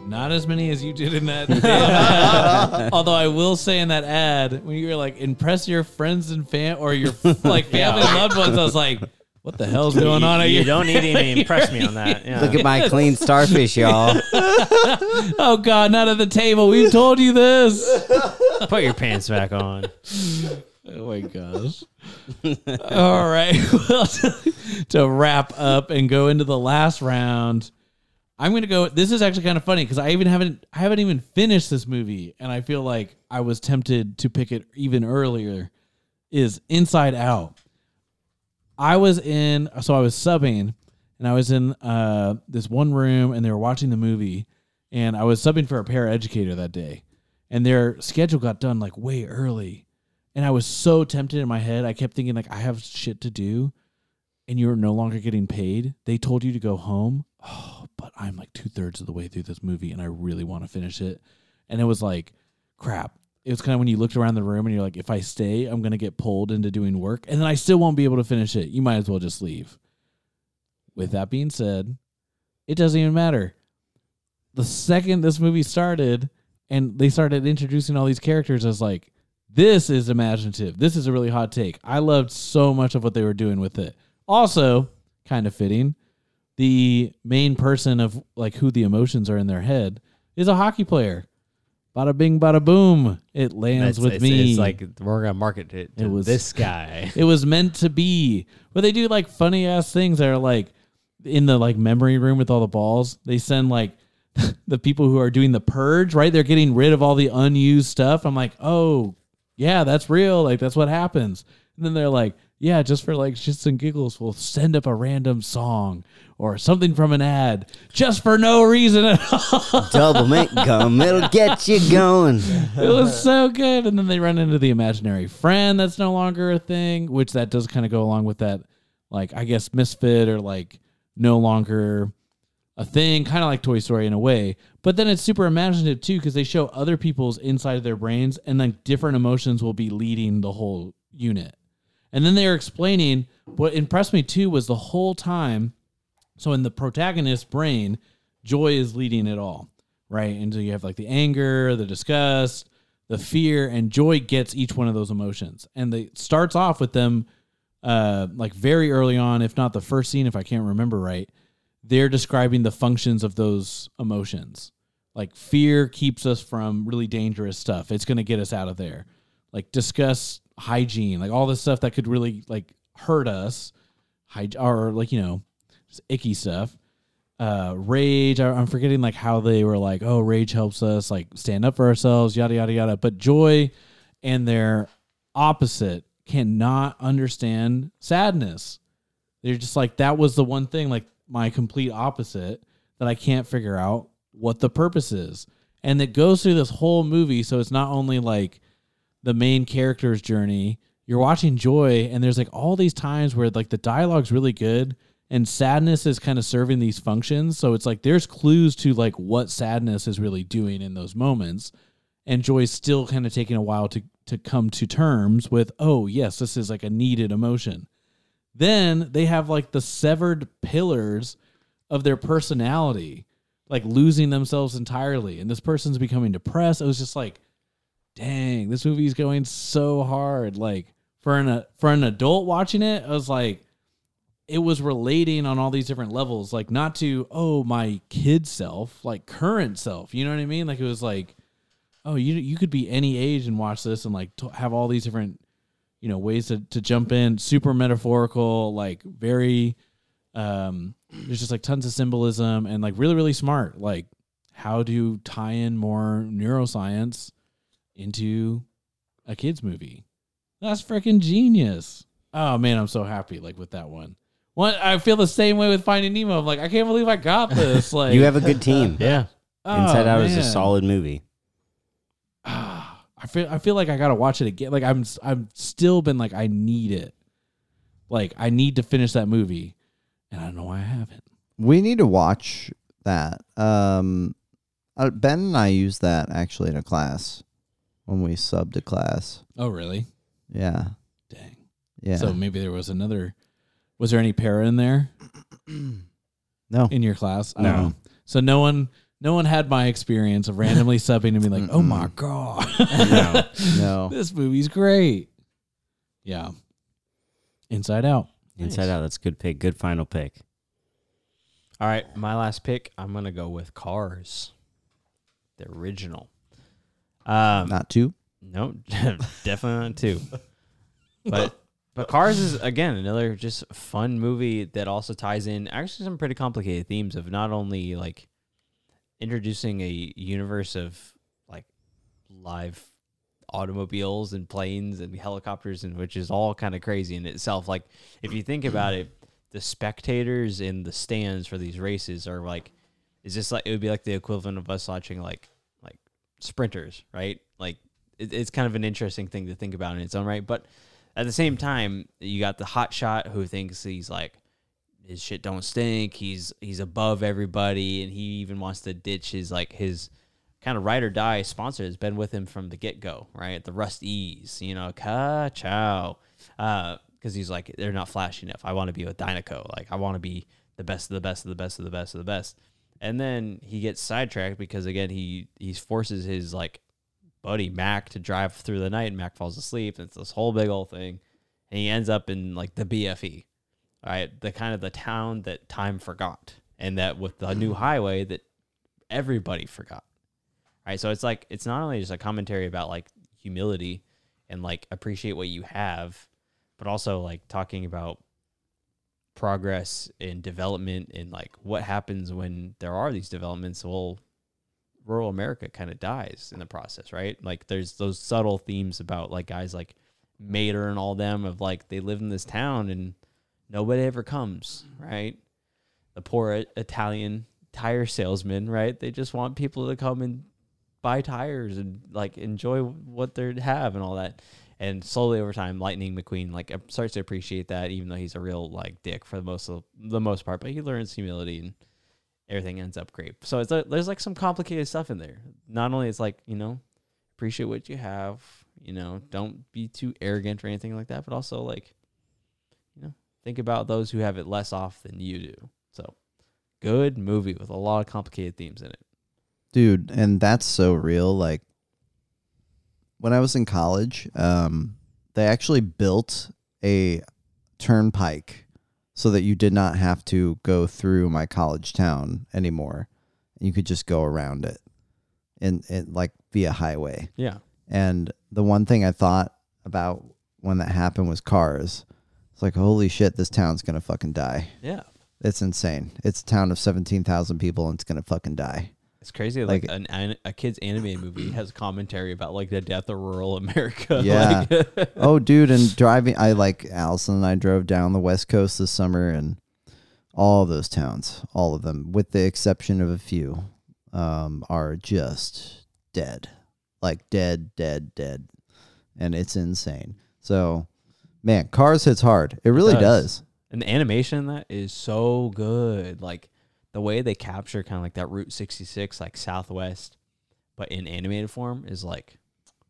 Not as many as you did in that. Although I will say in that ad, when you were like, impress your friends and fam or your like family and loved ones, I was like, what the hell's going on? You, you don't need any to impress me on that. Yeah. Look at my clean starfish, y'all. Oh God, not at the table. We've told you this. Put your pants back on. Oh my gosh. All right. Well, to, to wrap up and go into the last round, I'm gonna go. This is actually kind of funny because I even haven't I haven't even finished this movie, and I feel like I was tempted to pick it even earlier. Is Inside Out. I was in, so I was subbing, and I was in uh, this one room, and they were watching the movie, and I was subbing for a paraeducator that day, and their schedule got done like way early, and I was so tempted in my head. I kept thinking like I have shit to do, and you're no longer getting paid. They told you to go home. Oh, but I'm like two thirds of the way through this movie, and I really want to finish it. And it was like, crap. It was kind of when you looked around the room and you're like, if I stay, I'm gonna get pulled into doing work, and then I still won't be able to finish it. You might as well just leave. With that being said, it doesn't even matter. The second this movie started and they started introducing all these characters as like, this is imaginative. This is a really hot take. I loved so much of what they were doing with it. Also, kind of fitting, the main person of like who the emotions are in their head is a hockey player. Bada bing, bada boom. It lands with it's, me. It's like we're gonna market it to It was- this guy. it was meant to be. But they do like funny ass things that are like in the like memory room with all the balls. They send like the people who are doing the purge, right? They're getting rid of all the unused stuff. I'm like, oh yeah, that's real. Like that's what happens. And then they're like, yeah, just for like shits and giggles, we'll send up a random song or something from an ad just for no reason at all. Double mint gum, it'll get you going. it was so good. And then they run into the imaginary friend that's no longer a thing, which that does kind of go along with that, like I guess misfit or like no longer a thing, kind of like Toy Story in a way. But then it's super imaginative too because they show other people's inside of their brains, and like different emotions will be leading the whole unit. And then they are explaining what impressed me too was the whole time. So in the protagonist's brain, joy is leading it all, right? And so you have like the anger, the disgust, the fear, and joy gets each one of those emotions. And they starts off with them uh like very early on, if not the first scene, if I can't remember right, they're describing the functions of those emotions. Like fear keeps us from really dangerous stuff. It's gonna get us out of there. Like discuss hygiene, like all this stuff that could really like hurt us, Hyg- or like you know, just icky stuff. Uh rage I- i'm forgetting like how they were like oh rage helps us like stand up for ourselves yada yada yada. But joy and their opposite cannot understand sadness. They're just like that was the one thing like my complete opposite that i can't figure out what the purpose is. And it goes through this whole movie so it's not only like the main character's journey you're watching joy and there's like all these times where like the dialogue's really good and sadness is kind of serving these functions. So it's like there's clues to like what sadness is really doing in those moments. And joy's still kind of taking a while to to come to terms with oh yes this is like a needed emotion. Then they have like the severed pillars of their personality like losing themselves entirely and this person's becoming depressed. It was just like dang this movie's going so hard. Like for an for an adult watching it i was like it was relating on all these different levels. Like not to oh my kid self like current self. You know what i mean? Like it was like oh you you could be any age and watch this and like to have all these different you know ways to, to jump in. Super metaphorical like very um there's just like tons of symbolism and like really really smart. Like how to tie in more neuroscience into a kids movie that's freaking genius oh man i'm so happy like with that one one i feel the same way with finding nemo i'm like i can't believe i got this like You have a good team. yeah. oh, Inside Out is a solid movie. I feel I feel like I gotta watch it again. Like I'm I'm still been like I need it. Like I need to finish that movie, and I don't know why I haven't. We need to watch that. Um, uh, Ben and I used that actually in a class when we subbed a class. Oh really? Yeah, Dang. yeah. So maybe there was another. Was there any para in there no, in your class? I No. don't know. So no one no one had my experience of randomly subbing and being like, "Oh my god, No. no. this movie's great." Yeah. Inside Out. Inside Out, that's a good pick. Good final pick. All right, my last pick. I'm gonna go with Cars, the original. Um, Not two. no, definitely not two. But but Cars is again another just fun movie that also ties in actually some pretty complicated themes of not only like introducing a universe of like live automobiles and planes and helicopters and which is all kind of crazy in itself like if you think about it the spectators in the stands for these races are like is this like it would be like the equivalent of us watching like like sprinters, right? Like it, it's kind of an interesting thing to think about in its own right, but at the same time, you got the hot shot who thinks he's like his shit don't stink. He's he's above everybody, and he even wants to ditch his like his kind of ride or die sponsor has been with him from the get go, right? The Rust-eze, you know, ka chow, because uh, he's like they're not flashy enough. I want to be with Dinoco, like I want to be the best of the best of the best of the best of the best. And then he gets sidetracked because again he he forces his like buddy Mack to drive through the night, and Mack falls asleep. And it's this whole big old thing, and he ends up in like the BFE, right? The kind of the town that time forgot, and that with the new highway that everybody forgot, right? So it's like it's not only just a commentary about like humility and like appreciate what you have, but also like talking about progress and development and like what happens when there are these developments. Well, rural America kind of dies in the process, right? Like there's those subtle themes about like guys like Mater and all them of like they live in this town and nobody ever comes, right? The poor Italian tire salesman, right? They just want people to come and buy tires and like enjoy what they have and all that. And slowly over time, Lightning McQueen like uh, starts to appreciate that, even though he's a real like dick for the most of the most part. But he learns humility and everything ends up great. So it's a, there's like some complicated stuff in there. Not only it's like you know appreciate what you have, you know, don't be too arrogant or anything like that, but also like you know think about those who have it less off than you do. So good movie with a lot of complicated themes in it. dude and that's so real like when i was in college um they actually built a turnpike so that you did not have to go through my college town anymore. You could just go around it and, and like via highway. Yeah, and the one thing i thought about when that happened was cars. It's like holy shit this town's gonna fucking die. Yeah. it's insane. It's a town of 17000 people and it's gonna fucking die It's crazy. Like, Like- an, an a kid's animated movie has commentary about like the death of rural America. Yeah. Like, oh, dude, and driving, I like Allison and I drove down the West Coast this summer, and all of those towns, all of them, with the exception of a few, um, are just dead, like dead, dead, dead, and it's insane. So, man, Cars hits hard. It really does. does. and the animation in that is so good. Like the way they capture kind of like that Route 66, like Southwest, but in animated form is like,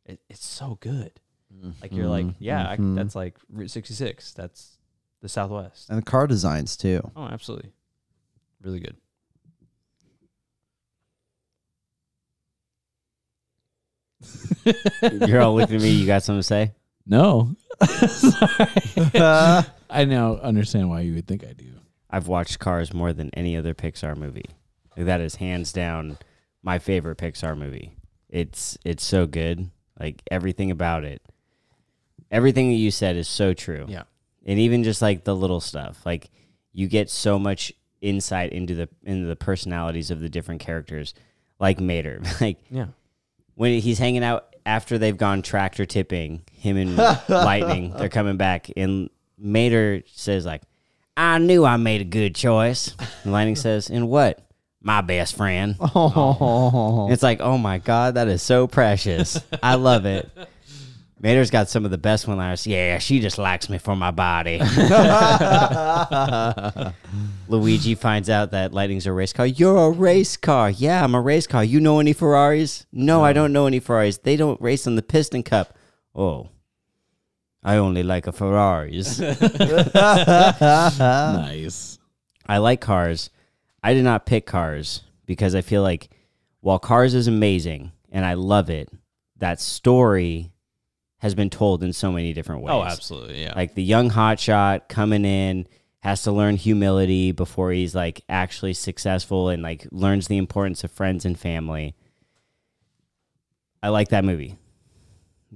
it, it's so good. Like you're like, Mhm, yeah, I, mhm. that's like Route 66. That's the Southwest. And the car designs too. Oh, absolutely, really good. You're all looking at me. You got something to say? No. I now understand why you would think I do. I've watched Cars more than any other Pixar movie. Like, that is hands down my favorite Pixar movie. It's it's so good. Like everything about it. Everything that you said is so true. Yeah. And even just like the little stuff. Like you get so much insight into the into the personalities of the different characters. Like Mater. Like Yeah. when he's hanging out after they've gone tractor tipping, him and Lightning, they're coming back, and Mater says like, "I knew I made a good choice." And Lightning says, "In what?" My best friend. Oh, It's like, oh my god, that is so precious. I love it. Mater's got some of the best one-liners. Yeah, she just likes me for my body. Luigi finds out that Lightning's a race car. You're a race car. Yeah, I'm a race car. You know any Ferraris? No, I don't know any Ferraris. They don't race on the Piston Cup. Oh, I only like a Ferraris. nice. I like cars. I did not pick cars because I feel like while cars is amazing and I love it, that story has been told in so many different oh, ways. Oh, absolutely. Yeah. Like the young hotshot coming in has to learn humility before he's like actually successful and like learns the importance of friends and family. I like that movie.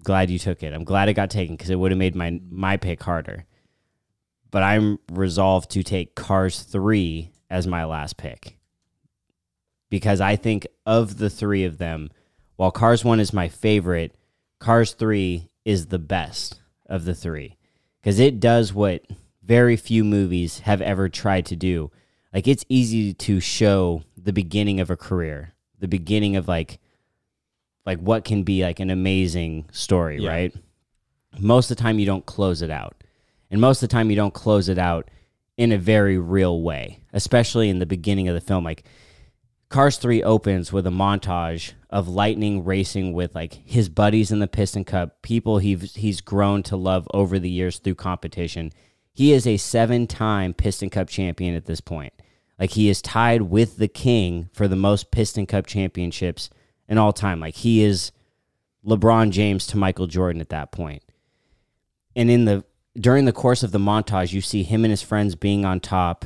Glad you took it. I'm glad it got taken because it would have made my my pick harder. But I'm resolved to take Cars 3 as my last pick. Because I think of the 3 of them, while Cars 1 is my favorite, Cars 3 is the best of the 3 cuz it does what very few movies have ever tried to do. Like it's easy to show the beginning of a career, the beginning of like like what can be like an amazing story, Yeah. right? Most of the time you don't close it out. And most of the time you don't close it out in a very real way, especially in the beginning of the film like Cars 3 opens with a montage of Lightning racing with like his buddies in the Piston Cup, people he's he's grown to love over the years through competition. He is a seven-time Piston Cup champion at this point. Like he is tied with the king for the most Piston Cup championships in all time. Like he is LeBron James to Michael Jordan at that point. And in the during the course of the montage, you see him and his friends being on top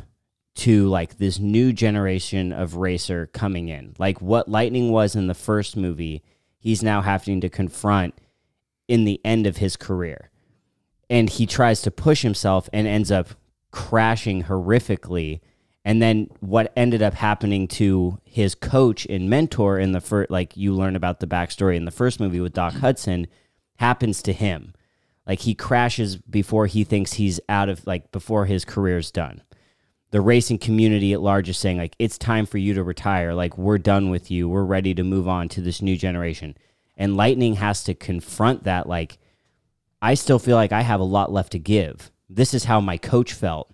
to like this new generation of racer coming in. Like what Lightning was in the first movie, he's now having to confront in the end of his career. And he tries to push himself and ends up crashing horrifically. And then what ended up happening to his coach and mentor in the first, like you learn about the backstory in the first movie with Doc Hudson, happens to him. Like he crashes before he thinks he's out of, like before his career's done. The racing community at large is saying like it's time for you to retire. Like we're done with you. We're ready to move on to this new generation. And lightning has to confront that like i still feel like i have a lot left to give. This is how my coach felt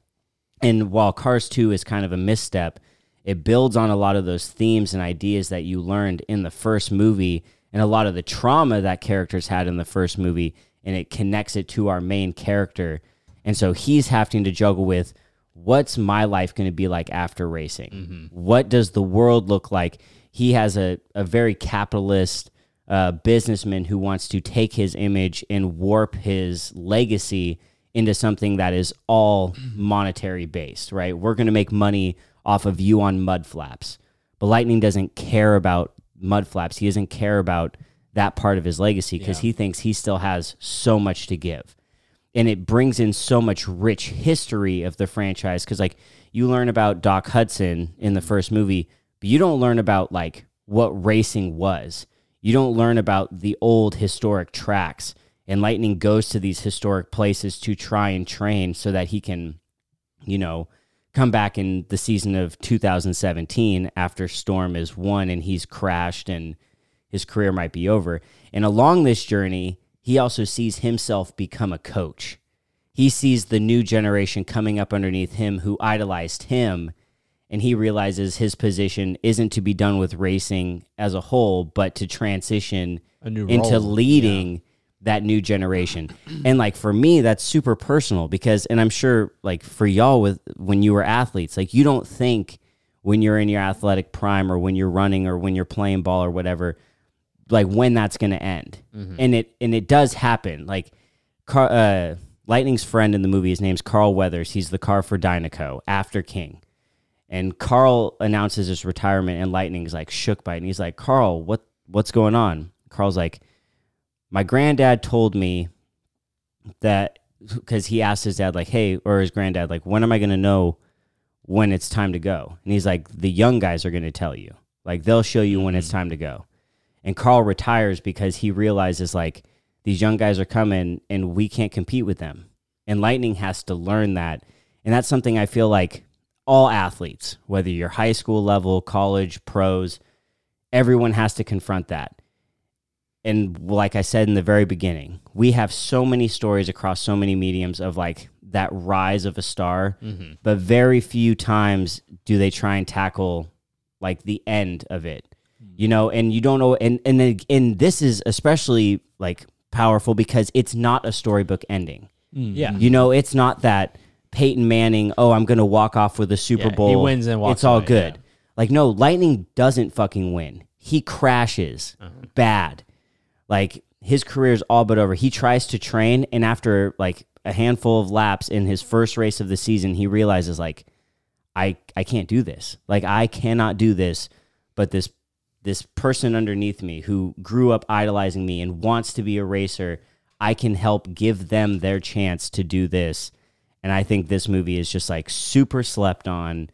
and while cars 2 is kind of a misstep it builds on a lot of those themes and ideas that you learned in the first movie and a lot of the trauma that characters had in the first movie and it connects it to our main character and so he's having to juggle with what's my life going to be like after racing? What does the world look like? He has a, a very capitalist uh, businessman who wants to take his image and warp his legacy into something that is all monetary based, right? We're going to make money off of you on mud flaps. But Lightning doesn't care about mud flaps. He doesn't care about that part of his legacy because he thinks he still has so much to give and it brings in so much rich history of the franchise because like you learn about doc hudson in the first movie but you don't learn about like what racing was you don't learn about the old historic tracks and lightning goes to these historic places to try and train so that he can you know come back in the season of 2017 after storm is won and he's crashed and his career might be over and along this journey he also sees himself become a coach. He sees the new generation coming up underneath him who idolized him, and he realizes his position isn't to be done with racing as a whole, but to transition into role. leading that new generation. And like for me, that's super personal because, and I'm sure like for y'all with when you were athletes, like you don't think when you're in your athletic prime or when you're running or when you're playing ball or whatever, like when that's going to end. And it and it does happen. Like Car- uh, Lightning's friend in the movie, his name's Carl Weathers. He's the car for Dinoco after King. And Carl announces his retirement, and Lightning's like shook by it. And he's like, Carl, what what's going on? Carl's like, my granddad told me that because he asked his dad, like, hey, or his granddad, like, when am I going to know when it's time to go? And he's like, the young guys are going to tell you. Like, they'll show you when it's mm. time to go. And Carl retires because he realizes, like, these young guys are coming and we can't compete with them. And Lightning has to learn that. And that's something I feel like all athletes, whether you're high school level, college, pros, everyone has to confront that. And like I said in the very beginning, we have so many stories across so many mediums of like that rise of a star, but very few times do they try and tackle like the end of it. You know, and you don't know and and and this is especially like powerful because it's not a storybook ending. Yeah. You know, it's not that Peyton Manning, oh, I'm going to walk off with a Super Yeah, he Bowl. wins and walks It's all away, good. yeah. Like, no, Lightning doesn't fucking win. He crashes Uh-huh. bad. Like, his career is all but over. He tries to train, and after like a handful of laps in his first race of the season, he realizes, like, I, I can't do this. Like, I cannot do this. But this this person underneath me who grew up idolizing me and wants to be a racer, I can help give them their chance to do this. And I think this movie is just like super slept on.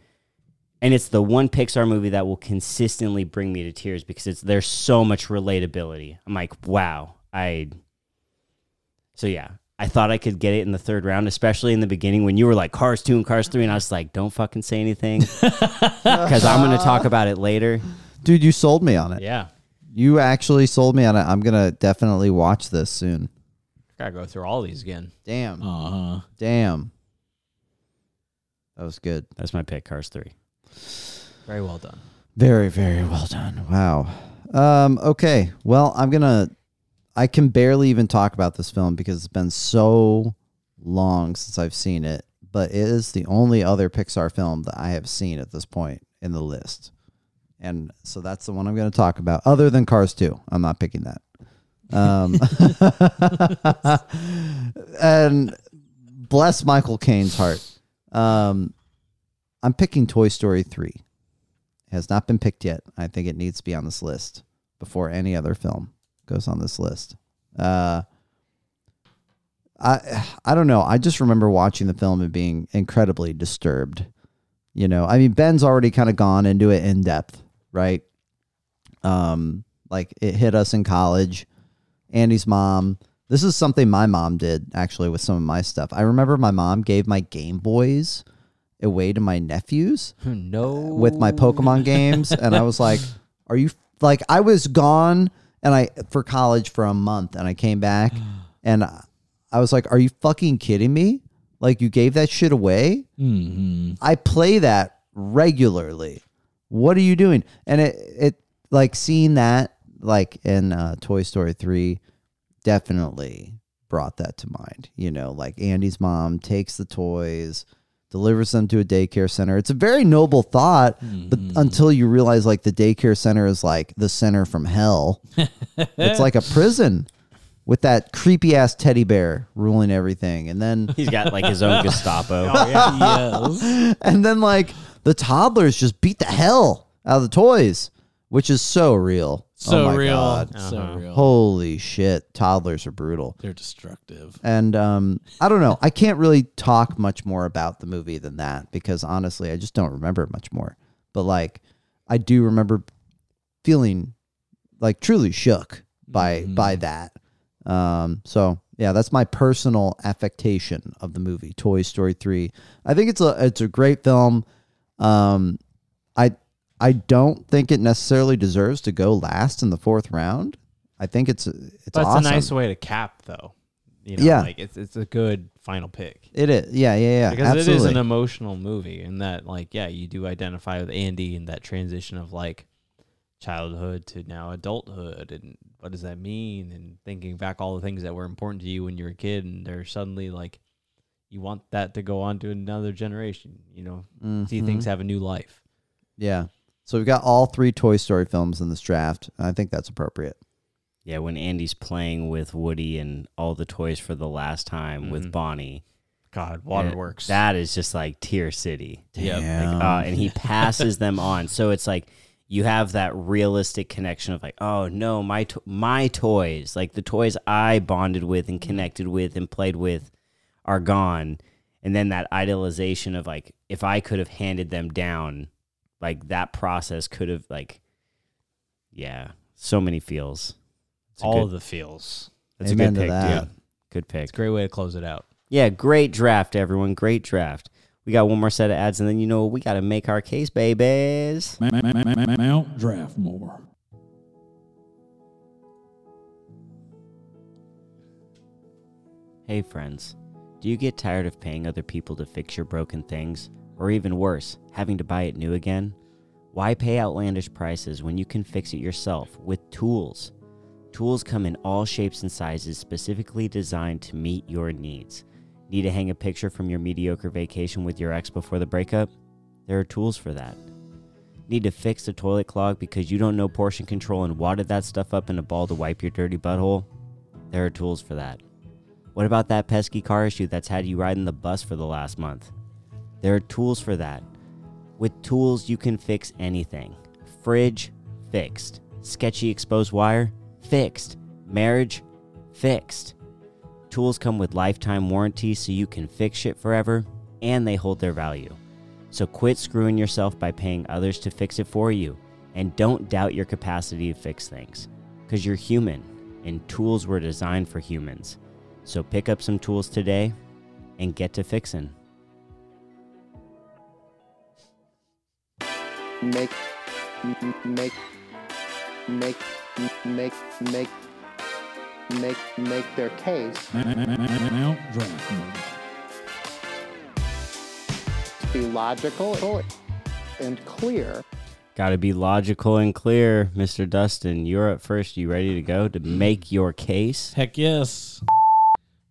And it's the one Pixar movie that will consistently bring me to tears because it's there's so much relatability. I'm like, wow, I So yeah, I thought I could get it in the third round, especially in the beginning when you were like Cars 2 and Cars 3 and I was like, "Don't fucking say anything." Cuz I'm going to talk about it later. Dude, you sold me on it. Yeah. You actually sold me on it. I'm gonna definitely watch this soon. Gotta go through all these again. Damn. Uh huh. Damn. That was good. That's my pick, Cars 3. Very well done. Very, very well done. Wow. Um, okay. Well, I'm gonna I can barely even talk about this film because it's been so long since I've seen it. But it is the only other Pixar film that I have seen at this point in the list. And so that's the one I'm gonna talk about, other than Cars 2. I'm not picking that. Um, and bless Michael Caine's heart. Um, I'm picking Toy Story 3 has not been picked yet. I think it needs to be on this list before any other film goes on this list. Uh, I I don't know. I just remember watching the film and being incredibly disturbed. You know, I mean, Ben's already kind of gone into it in depth, right? Um, like it hit us in college. Andy's mom. This is something my mom did actually with some of my stuff. I remember my mom gave my Game Boys away to my nephews no. with my Pokemon games, and I was like, "Are you like?" I was gone, and I for college for a month, and I came back, and I- I was like, "Are you fucking kidding me? Like you gave that shit away?" hmm I play that regularly. What are you doing? And it it like seeing that like in uh, Toy Story three definitely brought that to mind. You know, like Andy's mom takes the toys, delivers them to a daycare center. It's a very noble thought, but hmm. until you realize like the daycare center is like the center from hell. it's like a prison with that creepy ass teddy bear ruling everything. And then He's got like his own Gestapo. Oh, yes. and then like the toddlers just beat the hell out of the toys, which is so real. So oh my real. God. Uh-huh. real. Holy shit, toddlers are brutal. They're destructive. And um, I don't know. I can't really talk much more about the movie than that because honestly, I just don't remember much more. But like, I do remember feeling like truly shook by by that. Um, so yeah, that's my personal affectation of the movie Toy Story three. I think it's a it's a great film. Um, I don't think it necessarily deserves to go last in the fourth round. I think it's it's That's awesome. a nice way to cap, though. You know, Yeah. like it's it's a good final pick It is. Yeah, yeah, yeah. because absolutely. it is an emotional movie, and that like yeah, you do identify with Andy and that transition of like childhood to now adulthood, and what does that mean? And thinking back all the things that were important to you when you were a kid, and they're suddenly like you want that to go on to another generation. You know, see Mhm. things have a new life. Yeah. So we've got all three Toy Story films in this draft. I think that's appropriate. Yeah, when Andy's playing with Woody and all the toys for the last time with Mhm. Bonnie. God, waterworks. That is just like Tear City. Yep. Damn. Uh, and he passes them on. So it's like you have that realistic connection of like, oh no, my to- my toys, like the toys I bonded with and connected with and played with, are gone. And then that idealization of like, if I could have handed them down, like that process could have like, yeah, so many feels. It's all good, of the feels. That's a Amen good pick, that. dude. Good pick. It's a great way to close it out. Yeah, great draft, everyone. Great draft. We got one more set of ads, and then you know we got to make our case, babies. Ma- ma- ma- ma- ma- Mount Hey, friends. Do you get tired of paying other people to fix your broken things? Or even worse, having to buy it new again? Why pay outlandish prices when you can fix it yourself with tools? Tools come in all shapes and sizes specifically designed to meet your needs. Need to hang a picture from your mediocre vacation with your ex before the breakup? There are tools for that. Need to fix the toilet clog because you don't know portion control and wadded that stuff up in a ball to wipe your dirty butthole? There are tools for that. What about that pesky car issue that's had you riding the bus for the last month? There are tools for that. With tools, you can fix anything. Fridge, fixed. Sketchy exposed wire, fixed. Marriage, fixed. Tools come with lifetime warranties so you can fix shit forever, and they hold their value. So quit screwing yourself by paying others to fix it for you, and don't doubt your capacity to fix things. Because you're human, and tools were designed for humans. So pick up some tools today and get to fixing. Make make make make make make make their case Mount Draftmore. to be logical and clear Got to be logical and clear, Mr. Dustin. You're up first. You ready to go to make your case? Heck yes.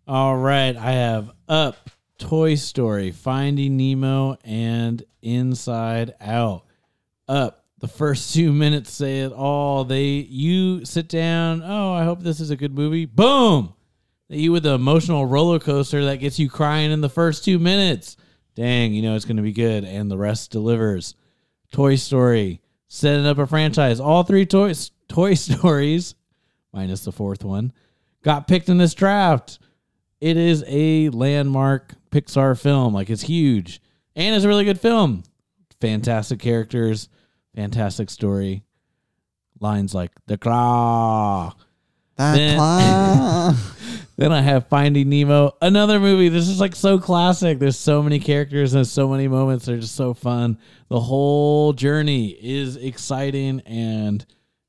All right, I have Up, Toy Story, Finding Nemo, and Inside Out. Up, the first two minutes say it all. They you sit down. Oh, I hope this is a good movie. Boom. You with the emotional roller coaster that gets you crying in the first two minutes. Dang, you know it's going to be good, and the rest delivers. Toy Story, setting up a franchise. All three toys, Toy Stories, minus the fourth one, got picked in this draft. It is a landmark Pixar film. Like it's huge, and it's a really good film. Fantastic characters, fantastic story. Lines like the claw. That Then-. Then I have Finding Nemo, another movie. This is like so classic. There's so many characters and so many moments. They're just so fun. The whole journey is exciting and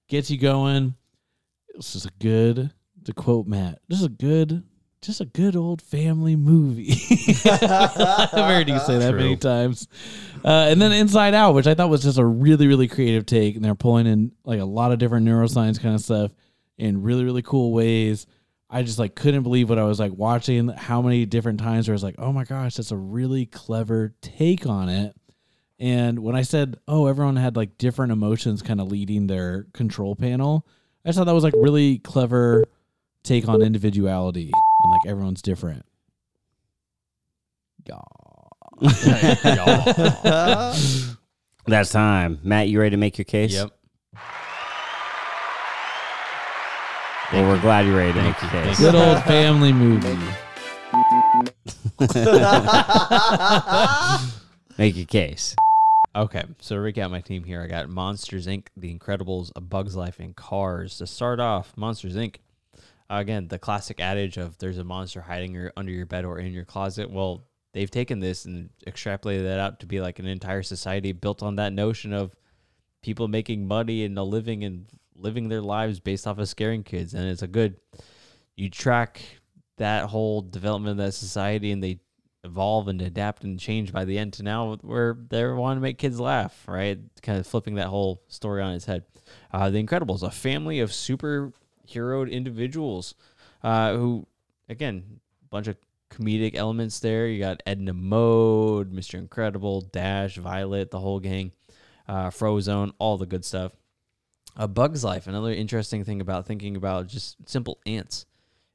gets you going. This is a good, to quote Matt, this is a good, just a good old family movie. I've heard you say that many times. Uh, and then Inside Out, which I thought was just a really, really creative take. And they're pulling in like a lot of different neuroscience kind of stuff in really, really cool ways. I just like couldn't believe what I was like watching. How many different times where I was like, "Oh my gosh, that's a really clever take on it." And when I said, "Oh, everyone had like different emotions, kind of leading their control panel," I just thought that was like really clever take on individuality and like everyone's different. That's time. Matt, you ready to make your case? Yep. Well, we're glad you're ready to make your case. Good old family movie. Make your case. Okay, so to recap my team here, I got Monsters Inc., The Incredibles, A Bug's Life, and Cars. To start off, Monsters Inc. Uh, again, the classic adage of there's a monster hiding under your bed or in your closet. Well, they've taken this and extrapolated that out to be like an entire society built on that notion of people making money and a living and living their lives based off of scaring kids. And it's a good, you track that whole development of that society and they evolve and adapt and change by the end to now where they want to make kids laugh, right? Kind of flipping that whole story on its head. Uh, the Incredibles, a family of superheroed individuals uh, who, again, a bunch of comedic elements there. You got Edna Mode, Mr. Incredible, Dash, Violet, the whole gang, uh, Frozone, all the good stuff. A Bug's Life, another interesting thing about thinking about just simple ants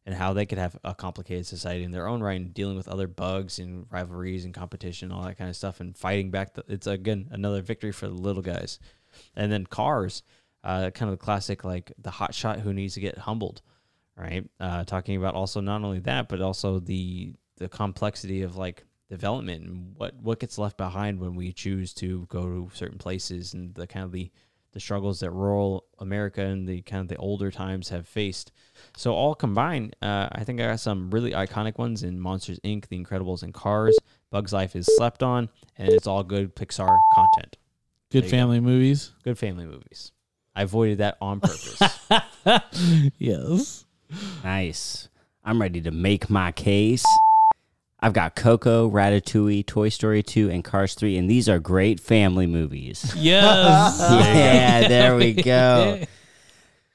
and how they could have a complicated society in their own right and dealing with other bugs and rivalries and competition, all that kind of stuff, and fighting back. The, it's again another victory for the little guys. And then Cars, uh, kind of the classic like the hot shot who needs to get humbled, right? Uh, talking about also not only that, but also the the complexity of like development and what what gets left behind when we choose to go to certain places and the kind of the the struggles that rural America and the kind of the older times have faced. So all combined, uh, I think I got some really iconic ones in Monsters Inc., The Incredibles, and Cars. Bugs Life is slept on, and it's all good Pixar content. Good you go. family movies. Good family movies. I avoided that on purpose. yes. Nice. I'm ready to make my case. I've got Coco, Ratatouille, Toy Story 2, and Cars 3, and these are great family movies. Yes. yeah, there we go.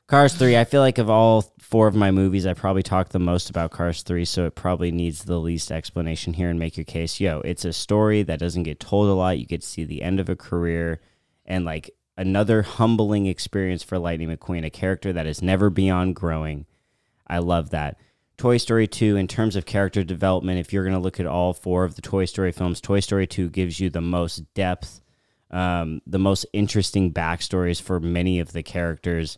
Cars 3, I feel like of all four of my movies, I probably talked the most about Cars 3, so it probably needs the least explanation here and make your case. Yo, it's a story that doesn't get told a lot. You get to see the end of a career and like another humbling experience for Lightning McQueen, a character that is never beyond growing. I love that. Toy Story 2, in terms of character development, if you're going to look at all four of the Toy Story films, Toy Story 2 gives you the most depth, um, the most interesting backstories for many of the characters.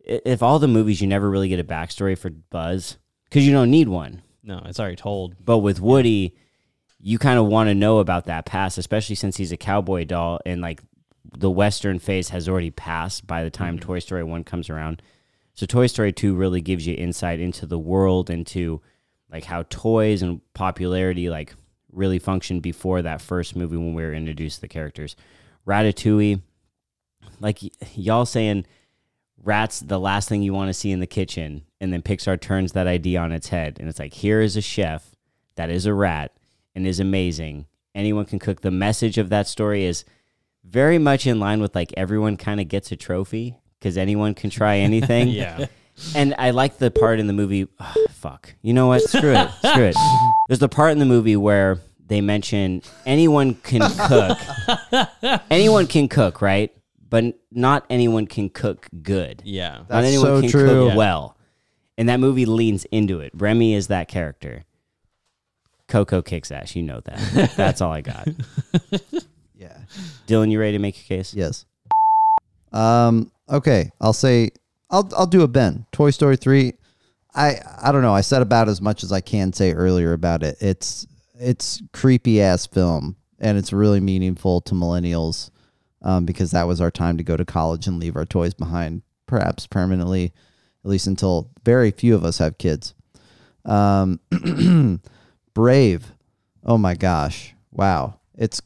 If all the movies, you never really get a backstory for Buzz because you don't need one. no, it's already told. But with Woody, you kind of want to know about that past, especially since he's a cowboy doll and like the Western phase has already passed by the time mm-hmm. Toy Story 1 comes around. So Toy Story 2 really gives you insight into the world, into like how toys and popularity like really functioned before that first movie when we were introduced to the characters. Ratatouille, like y- y'all saying rats the last thing you want to see in the kitchen and then Pixar turns that idea on its head and it's like here is a chef that is a rat and is amazing. Anyone can cook. The message of that story is very much in line with like everyone kind of gets a trophy because anyone can try anything. Yeah. And I like the part in the movie. ah, fuck. You know what? Screw it. Screw it. There's the part in the movie where they mention anyone can cook. anyone can cook, right? But not anyone can cook good. Yeah. not anyone so can true. cook Yeah. well. And that movie leans into it. Remy is that character. Coco kicks ass. You know that. That's all I got. Dylan, you ready to make your case? Yes. Um. Okay. I'll say. I'll I'll do a Ben. Toy Story three. I I don't know. I said about as much as I can say earlier about it. It's it's creepy ass film, and it's really meaningful to millennials, um, because that was our time to go to college and leave our toys behind, perhaps permanently, at least until very few of us have kids. Um, Brave. Oh my gosh. Wow. It's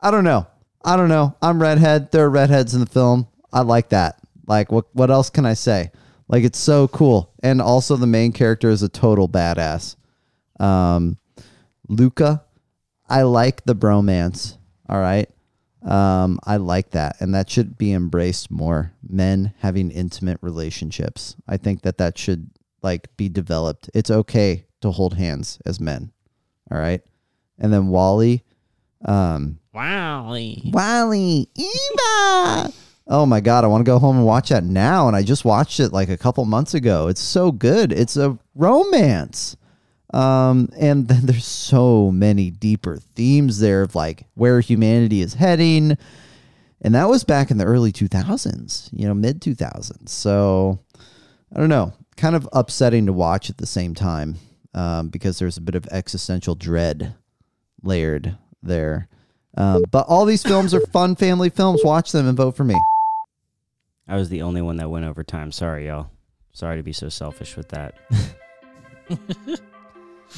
I don't know. I don't know. I'm redhead. There are redheads in the film. I like that. Like what what else can I say? Like it's so cool. And also the main character is a total badass. Um Luca, I like the bromance. All right. Um, I like that, and that should be embraced more. Men having intimate relationships. I think that that should like be developed. It's okay to hold hands as men. All right, and then WALL-E, um, WALL-E. WALL-E, Eva. Oh my god, I want to go home and watch that now. And I just watched it like a couple months ago. It's so good. It's a romance. Um, and then there's so many deeper themes there of like where humanity is heading. And that was back in the early 2000s, you know, mid 2000s. So I don't know, kind of upsetting to watch at the same time um, because there's a bit of existential dread layered there. Um, but all these films are fun family films. Watch them and vote for me. I was the only one that went over time. Sorry, y'all. Sorry to be so selfish with that.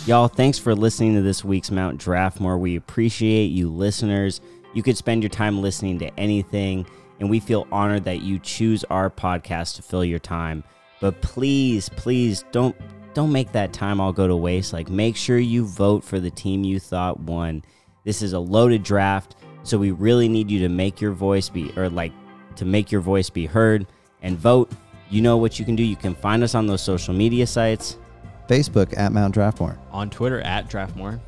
y'all, thanks for listening to this week's Mount Draftmore. We appreciate you listeners. You could spend your time listening to anything, and we feel honored that you choose our podcast to fill your time. But please, please don't don't make that time all go to waste. Like make sure you vote for the team you thought won. This is a loaded draft, so we really need you to make your voice be or like to make your voice be heard and vote. You know what you can do. You can find us on those social media sites. Facebook at Mount Draftmore. On Twitter at Draftmore.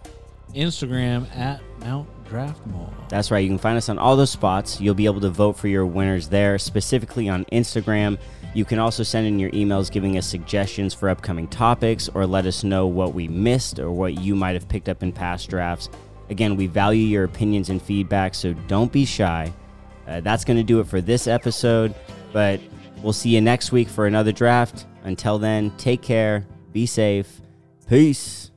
Instagram at Mount Draftmore. That's right. You can find us on all those spots. You'll be able to vote for your winners there, specifically on Instagram. You can also send in your emails giving us suggestions for upcoming topics or let us know what we missed or what you might have picked up in past drafts. Again, we value your opinions and feedback, so don't be shy. Uh, that's going to do it for this episode, but we'll see you next week for another draft. Until then, take care, be safe, peace.